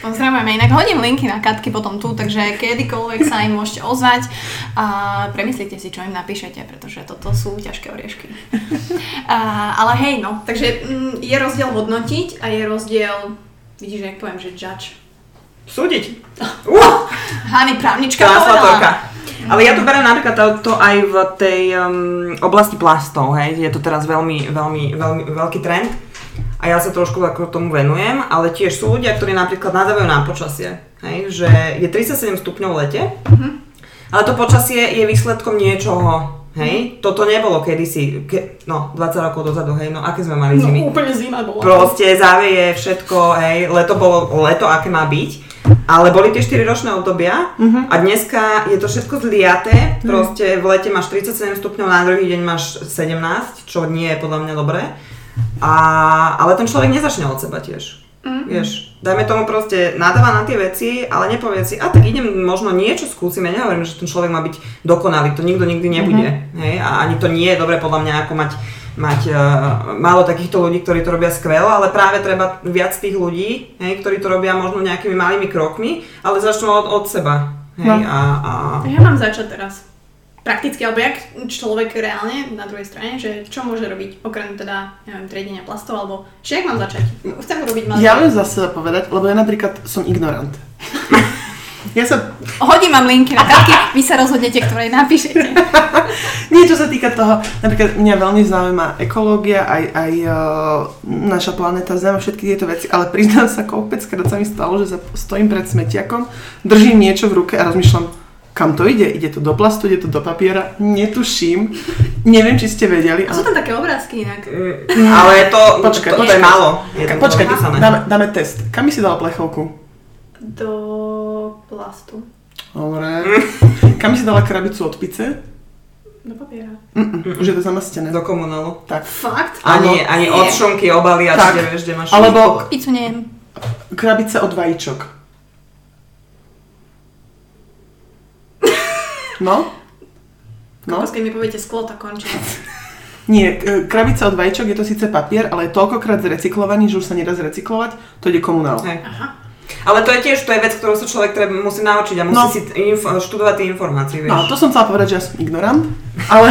Pozdravujeme. Inak hodím linky na Katky potom tu, takže kedykoľvek sa im môžete ozvať a premyslite si, čo im napíšete, pretože toto sú ťažké oriešky. a, ale hej, no, takže mm, je rozdiel hodnotiť a je rozdiel, vidíš, jak poviem, že judge. Súdiť. Uh, Hany právnička povedala. Ale ja tu beriem napríklad to, to aj v tej um, oblasti plastov, hej, je to teraz veľmi, veľmi, veľmi veľký trend a ja sa trošku ako tomu venujem, ale tiež sú ľudia, ktorí napríklad nadávajú na počasie, hej, že je 37 stupňov v lete, ale to počasie je výsledkom niečoho, hej, toto nebolo kedysi, ke, no 20 rokov dozadu, hej, no aké sme mali zimy. No, úplne zima bola. Proste záveje, všetko, hej, leto bolo leto, aké má byť. Ale boli tie 4 ročné obdobia a dneska je to všetko zliaté, proste v lete máš 37 stupňov, na druhý deň máš 17, čo nie je podľa mňa dobré. A, ale ten človek nezačne od seba tiež. Vieš, dajme tomu proste nadáva na tie veci, ale nepovie si, a tak idem, možno niečo skúsim, ja nehovorím, že ten človek má byť dokonalý, to nikto nikdy nebude, hej, a ani to nie je dobre podľa mňa ako mať mať uh, málo takýchto ľudí, ktorí to robia skvelo, ale práve treba viac tých ľudí, hej, ktorí to robia možno nejakými malými krokmi, ale začnú od, od seba. Hej, No. a, a... Ja mám začať teraz. Prakticky, alebo jak človek reálne na druhej strane, že čo môže robiť, okrem teda, neviem, triedenia plastov, alebo že jak mám začať? Chcem urobiť malý. Ja viem za seba povedať, lebo ja napríklad som ignorant. ja sa Hodím vám linky na kartky, vy sa rozhodnete, ktorej napíšete. Nie, čo sa týka toho, napríklad mňa veľmi zaujíma ekológia, aj, aj uh, naša planéta Zem, všetky tieto veci, ale priznám sa, kopeckrát sa mi stalo, že sa stojím pred smetiakom, držím niečo v ruke a rozmýšľam, kam to ide? Ide to do plastu, ide to do papiera? Netuším. Neviem, či ste vedeli. A sú tam také obrázky inak. Mm, ale to, Počkaj, to, to je málo. Počkaj, dáme, dáme test. Kam si dala plechovku? Do plastu. Dobre. Kam si dala krabicu od pice? Do papiera. Mm-mm, už je to zamastené. Do komunálu. Tak. Fakt? Ani, ani od šunky, obaly a Tak. či vieš, kde máš Alebo Pizzu nejem. krabice od vajíčok. No? No? No? Keď mi poviete sklo, tak končím. Nie, k- krabica od vajíčok je to síce papier, ale je toľkokrát zrecyklovaný, že už sa nedá zrecyklovať, to ide komunál. Hej. Ale to je tiež, to je vec, ktorú sa človek treba, musí naučiť a musí No. si info, študovať tie informácie, vieš. No, to som chcela povedať, že ja som ignorant, ale,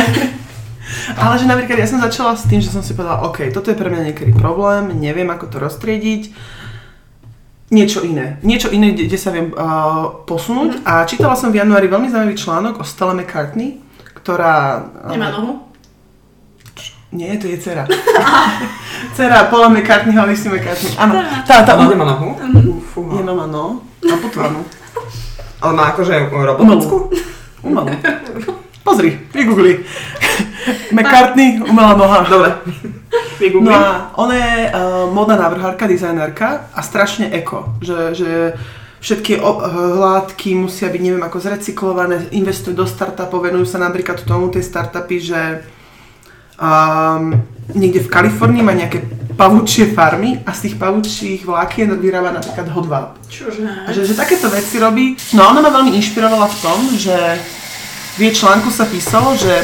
ale že napríklad ja som začala s tým, že som si povedala, OK, toto je pre mňa niekedy problém, neviem ako to roztriediť, niečo iné. Niečo iné, kde, kde sa viem uh, posunúť. A čítala som v januári veľmi zaujímavý článok o Stella McCartney, ktorá... uh, Nemá nohu? Nie, to je dcera. dcera Paula McCartneyho, Alice McCartney. Áno, tá, tá, Ona nemá nohu? Fúha. Je mama, no. Amputovanú. Ale má akože robotickú? Umelú. Pozri, vygoogli. McCartney, umelá noha. Dobre. No a ona je uh, modná návrhárka, dizajnérka a strašne eko. Že, že všetky o, uh, látky musia byť neviem ako zrecyklované, investujú do startupov, venujú sa napríklad tomu tie startupy, že um, niekde v Kalifornii má nejaké pavúčie farmy a z tých pavúčích vlákien vyrába napríklad hodváb. Čože? A že, že takéto veci robí. No a ona ma veľmi inšpirovala v tom, že v jej článku sa písalo, že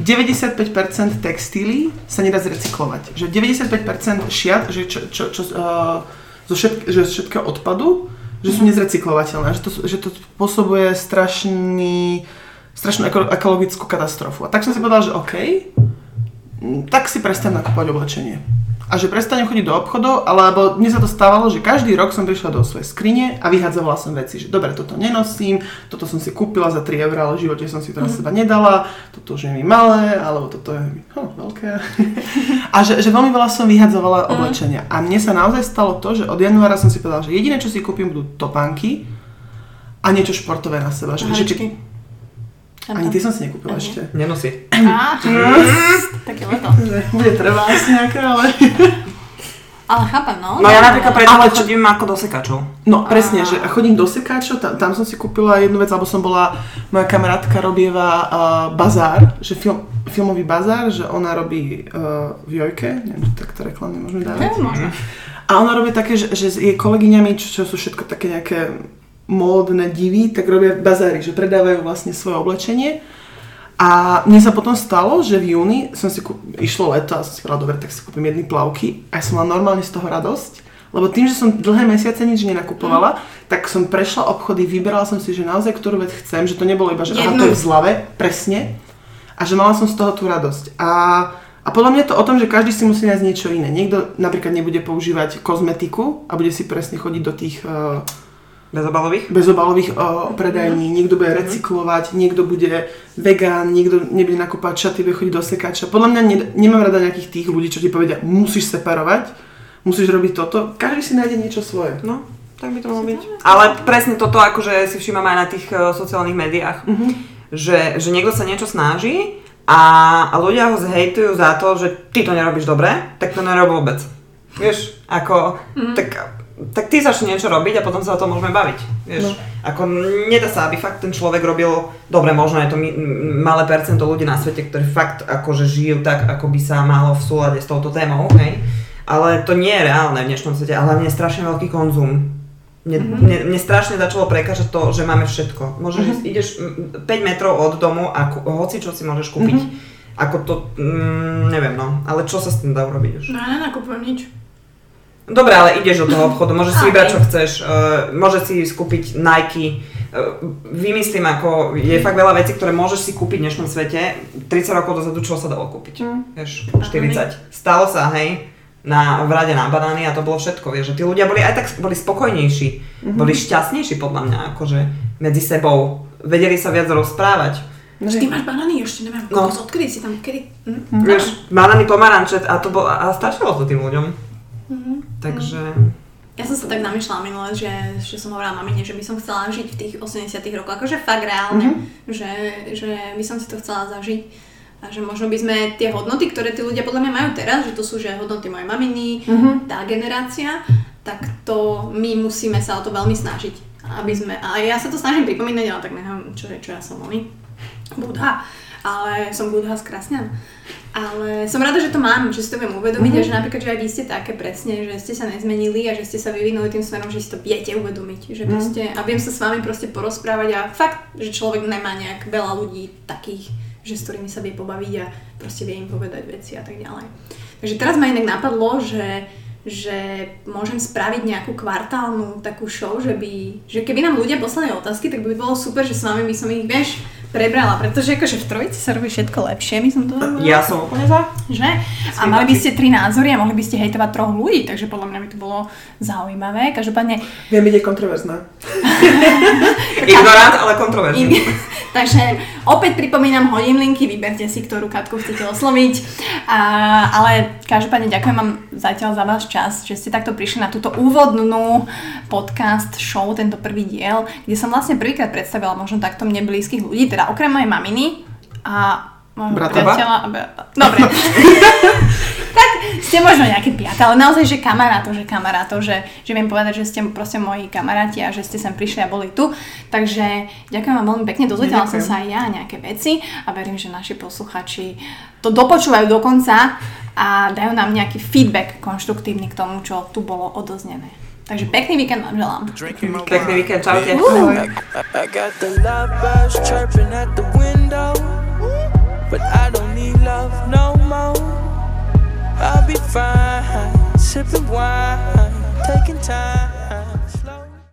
95% textíly sa nedá zrecyklovať. Že 95% šiat, že čo, čo, čo, uh, zo, všetk- že z všetkého odpadu, že sú nezrecyklovateľné. Že to, že to spôsobuje strašný, strašnú eko- ekologickú katastrofu. A tak som si povedala, že OK, mm, tak si prestanem nakupovať oblečenie. A že prestanem chodiť do obchodov, alebo mne sa to stávalo, že každý rok som prišla do svojej skrine a vyhadzovala som veci, že dobre, toto nenosím, toto som si kúpila za 3 eurá, ale v živote som si to na seba nedala, toto už je mi malé, alebo toto je mi oh, veľké. a že, že veľmi veľa som vyhadzovala oblečenia. A mne sa naozaj stalo to, že od januára som si povedala, že jediné, čo si kúpim, budú topánky a niečo športové na seba. Že. Ani ty som si nekúpila Ani. ešte. Nenosí. Á, také leto. Bude treba asi nejaké, ale... Ale chápem, no. No ja napríklad preto Ale chodím ako do sekačov. No presne, že chodím do sekáčov, tam, tam som si kúpila jednu vec, alebo som bola, moja kamarátka robieva uh, bazár, že film, filmový bazár, že ona robí uh, v Jojke, neviem, či takto reklamy môžeme dávať. Hej, možno. A ona robí také, že, že s jej kolegyňami, čo, čo sú všetko také nejaké módne divy, tak robia bazáry, že predávajú vlastne svoje oblečenie. A mne sa potom stalo, že v júni som si kúp... išlo leto a som si povedala, dobre, tak si kúpim jedny plavky a ja som mala normálne z toho radosť. Lebo tým, že som dlhé mesiace nič nenakupovala, tak som prešla obchody, vyberala som si, že naozaj ktorú vec chcem, že to nebolo iba, že aha, to je v zlave, presne. A že mala som z toho tú radosť. A, a podľa mňa je to o tom, že každý si musí nájsť niečo iné. Niekto napríklad nebude používať kozmetiku a bude si presne chodiť do tých uh, Bezobalových? bezobalových uh, predajní, niekto bude recyklovať, niekto bude vegán, niekto nebude nakúpať šaty, bude chodiť do sekáča. Podľa mňa ne, nemám rada nejakých tých ľudí, čo ti povedia, musíš separovať, musíš robiť toto. Každý si nájde niečo svoje. No, tak by to mohlo byť. Ale presne toto, akože si všímam aj na tých uh, sociálnych médiách, že, že niekto sa niečo snaží a, a ľudia ho zhejtujú za to, že ty to nerobíš dobre, tak to nerob vôbec. Vieš, ako, tak, tak ty začni niečo robiť a potom sa o tom môžeme baviť. Vieš, no. ako nedá sa, aby fakt ten človek robil, dobre, možno je to mi, malé percento ľudí na svete, ktorí fakt akože žijú tak, ako by sa malo v súlade s touto témou, hej. Ale to nie je reálne v dnešnom svete, a hlavne je strašne veľký konzum. Mne, Mhm. mne, mne strašne začalo prekážať to, že máme všetko. Môžeš Mhm. ísť, ideš mm, 5 metrov od domu a ku, hoci čo si môžeš kúpiť. Mhm. Ako to, mm, neviem no, ale čo sa s tým dá urobiť už? No ja nenakupujem nič. Dobre, ale ideš do toho obchodu, môžeš si vybrať čo chceš, uh, môžeš si skúpiť Nike, uh, vymyslím ako, je fakt veľa vecí, ktoré môžeš si kúpiť v dnešnom svete, 30 rokov dozadu čo sa dalo kúpiť, vieš, 40, stalo sa, hej, na, v rade na banány a to bolo všetko, vieš, že tí ľudia boli aj tak boli spokojnejší, boli šťastnejší podľa mňa, akože medzi sebou, vedeli sa viac rozprávať. Že ty máš banány ešte, neviem, No. odkedy si tam, kedy? Hm? Vieš, banány, pomaranče a to bolo, a stačilo to tým ľuďom. Takže... Ja som sa tak namýšľala minule, že, že som hovorila mamine, že by som chcela žiť v tých 80 rokoch, akože fakt reálne, že, že by som si to chcela zažiť. A že možno by sme tie hodnoty, ktoré tí ľudia podľa mňa majú teraz, že to sú že hodnoty mojej maminy, tá generácia, tak to my musíme sa o to veľmi snažiť. Aby sme, a ja sa to snažím pripomínať, ale tak neviem, čo, čo ja som oni. Budha. Ale som Budha z Krasňan. Ale som rada, že to mám, že si to viem uvedomiť a že napríklad, že aj vy ste také presne, že ste sa nezmenili a že ste sa vyvinuli tým smerom, že si to viete uvedomiť. Že proste, a viem sa s vami proste porozprávať a fakt, že človek nemá nejak veľa ľudí takých, že s ktorými sa vie pobaviť a proste vie im povedať veci a tak ďalej. Takže teraz ma inak napadlo, že že môžem spraviť nejakú kvartálnu takú show, že, by, že keby nám ľudia poslali otázky, tak by bolo super, že s vami by som ich, vieš, prebrala, pretože akože v trojici sa robí všetko lepšie, by som to Ja som úplne za. že? A mali by ste tri názory a mohli by ste hejtovať troch ľudí, takže podľa mňa by to bolo zaujímavé. Každopádne, Viem, byť je kontroverzná. Ignorant, ale kontroverzný. takže opäť pripomínam, hodím linky, vyberte si, ktorú Katku chcete osloviť. A, ale každopádne ďakujem vám zatiaľ za váš čas, že ste takto prišli na túto úvodnú podcast show, tento prvý diel, kde som vlastne prvýkrát predstavila možno takto mne blízkych ľudí, teda okrem mojej maminy a môjho priateľa. Dobre. tak ste možno nejaké piaté, ale naozaj, že kamarátov, že kamarátov, že, že viem povedať, že ste proste moji kamaráti a že ste sem prišli a boli tu. Takže ďakujem vám veľmi pekne, dozvedela som sa aj ja nejaké veci a verím, že naši posluchači to dopočúvajú do konca a dajú nám nejaký feedback konštruktívny k tomu, čo tu bolo odoznené. Takže pekný víkend vám želám. Pekný víkend, čaute. I got the love birds chirping at the window, but I don't need love no more. I'll be fine, sipping wine, taking time.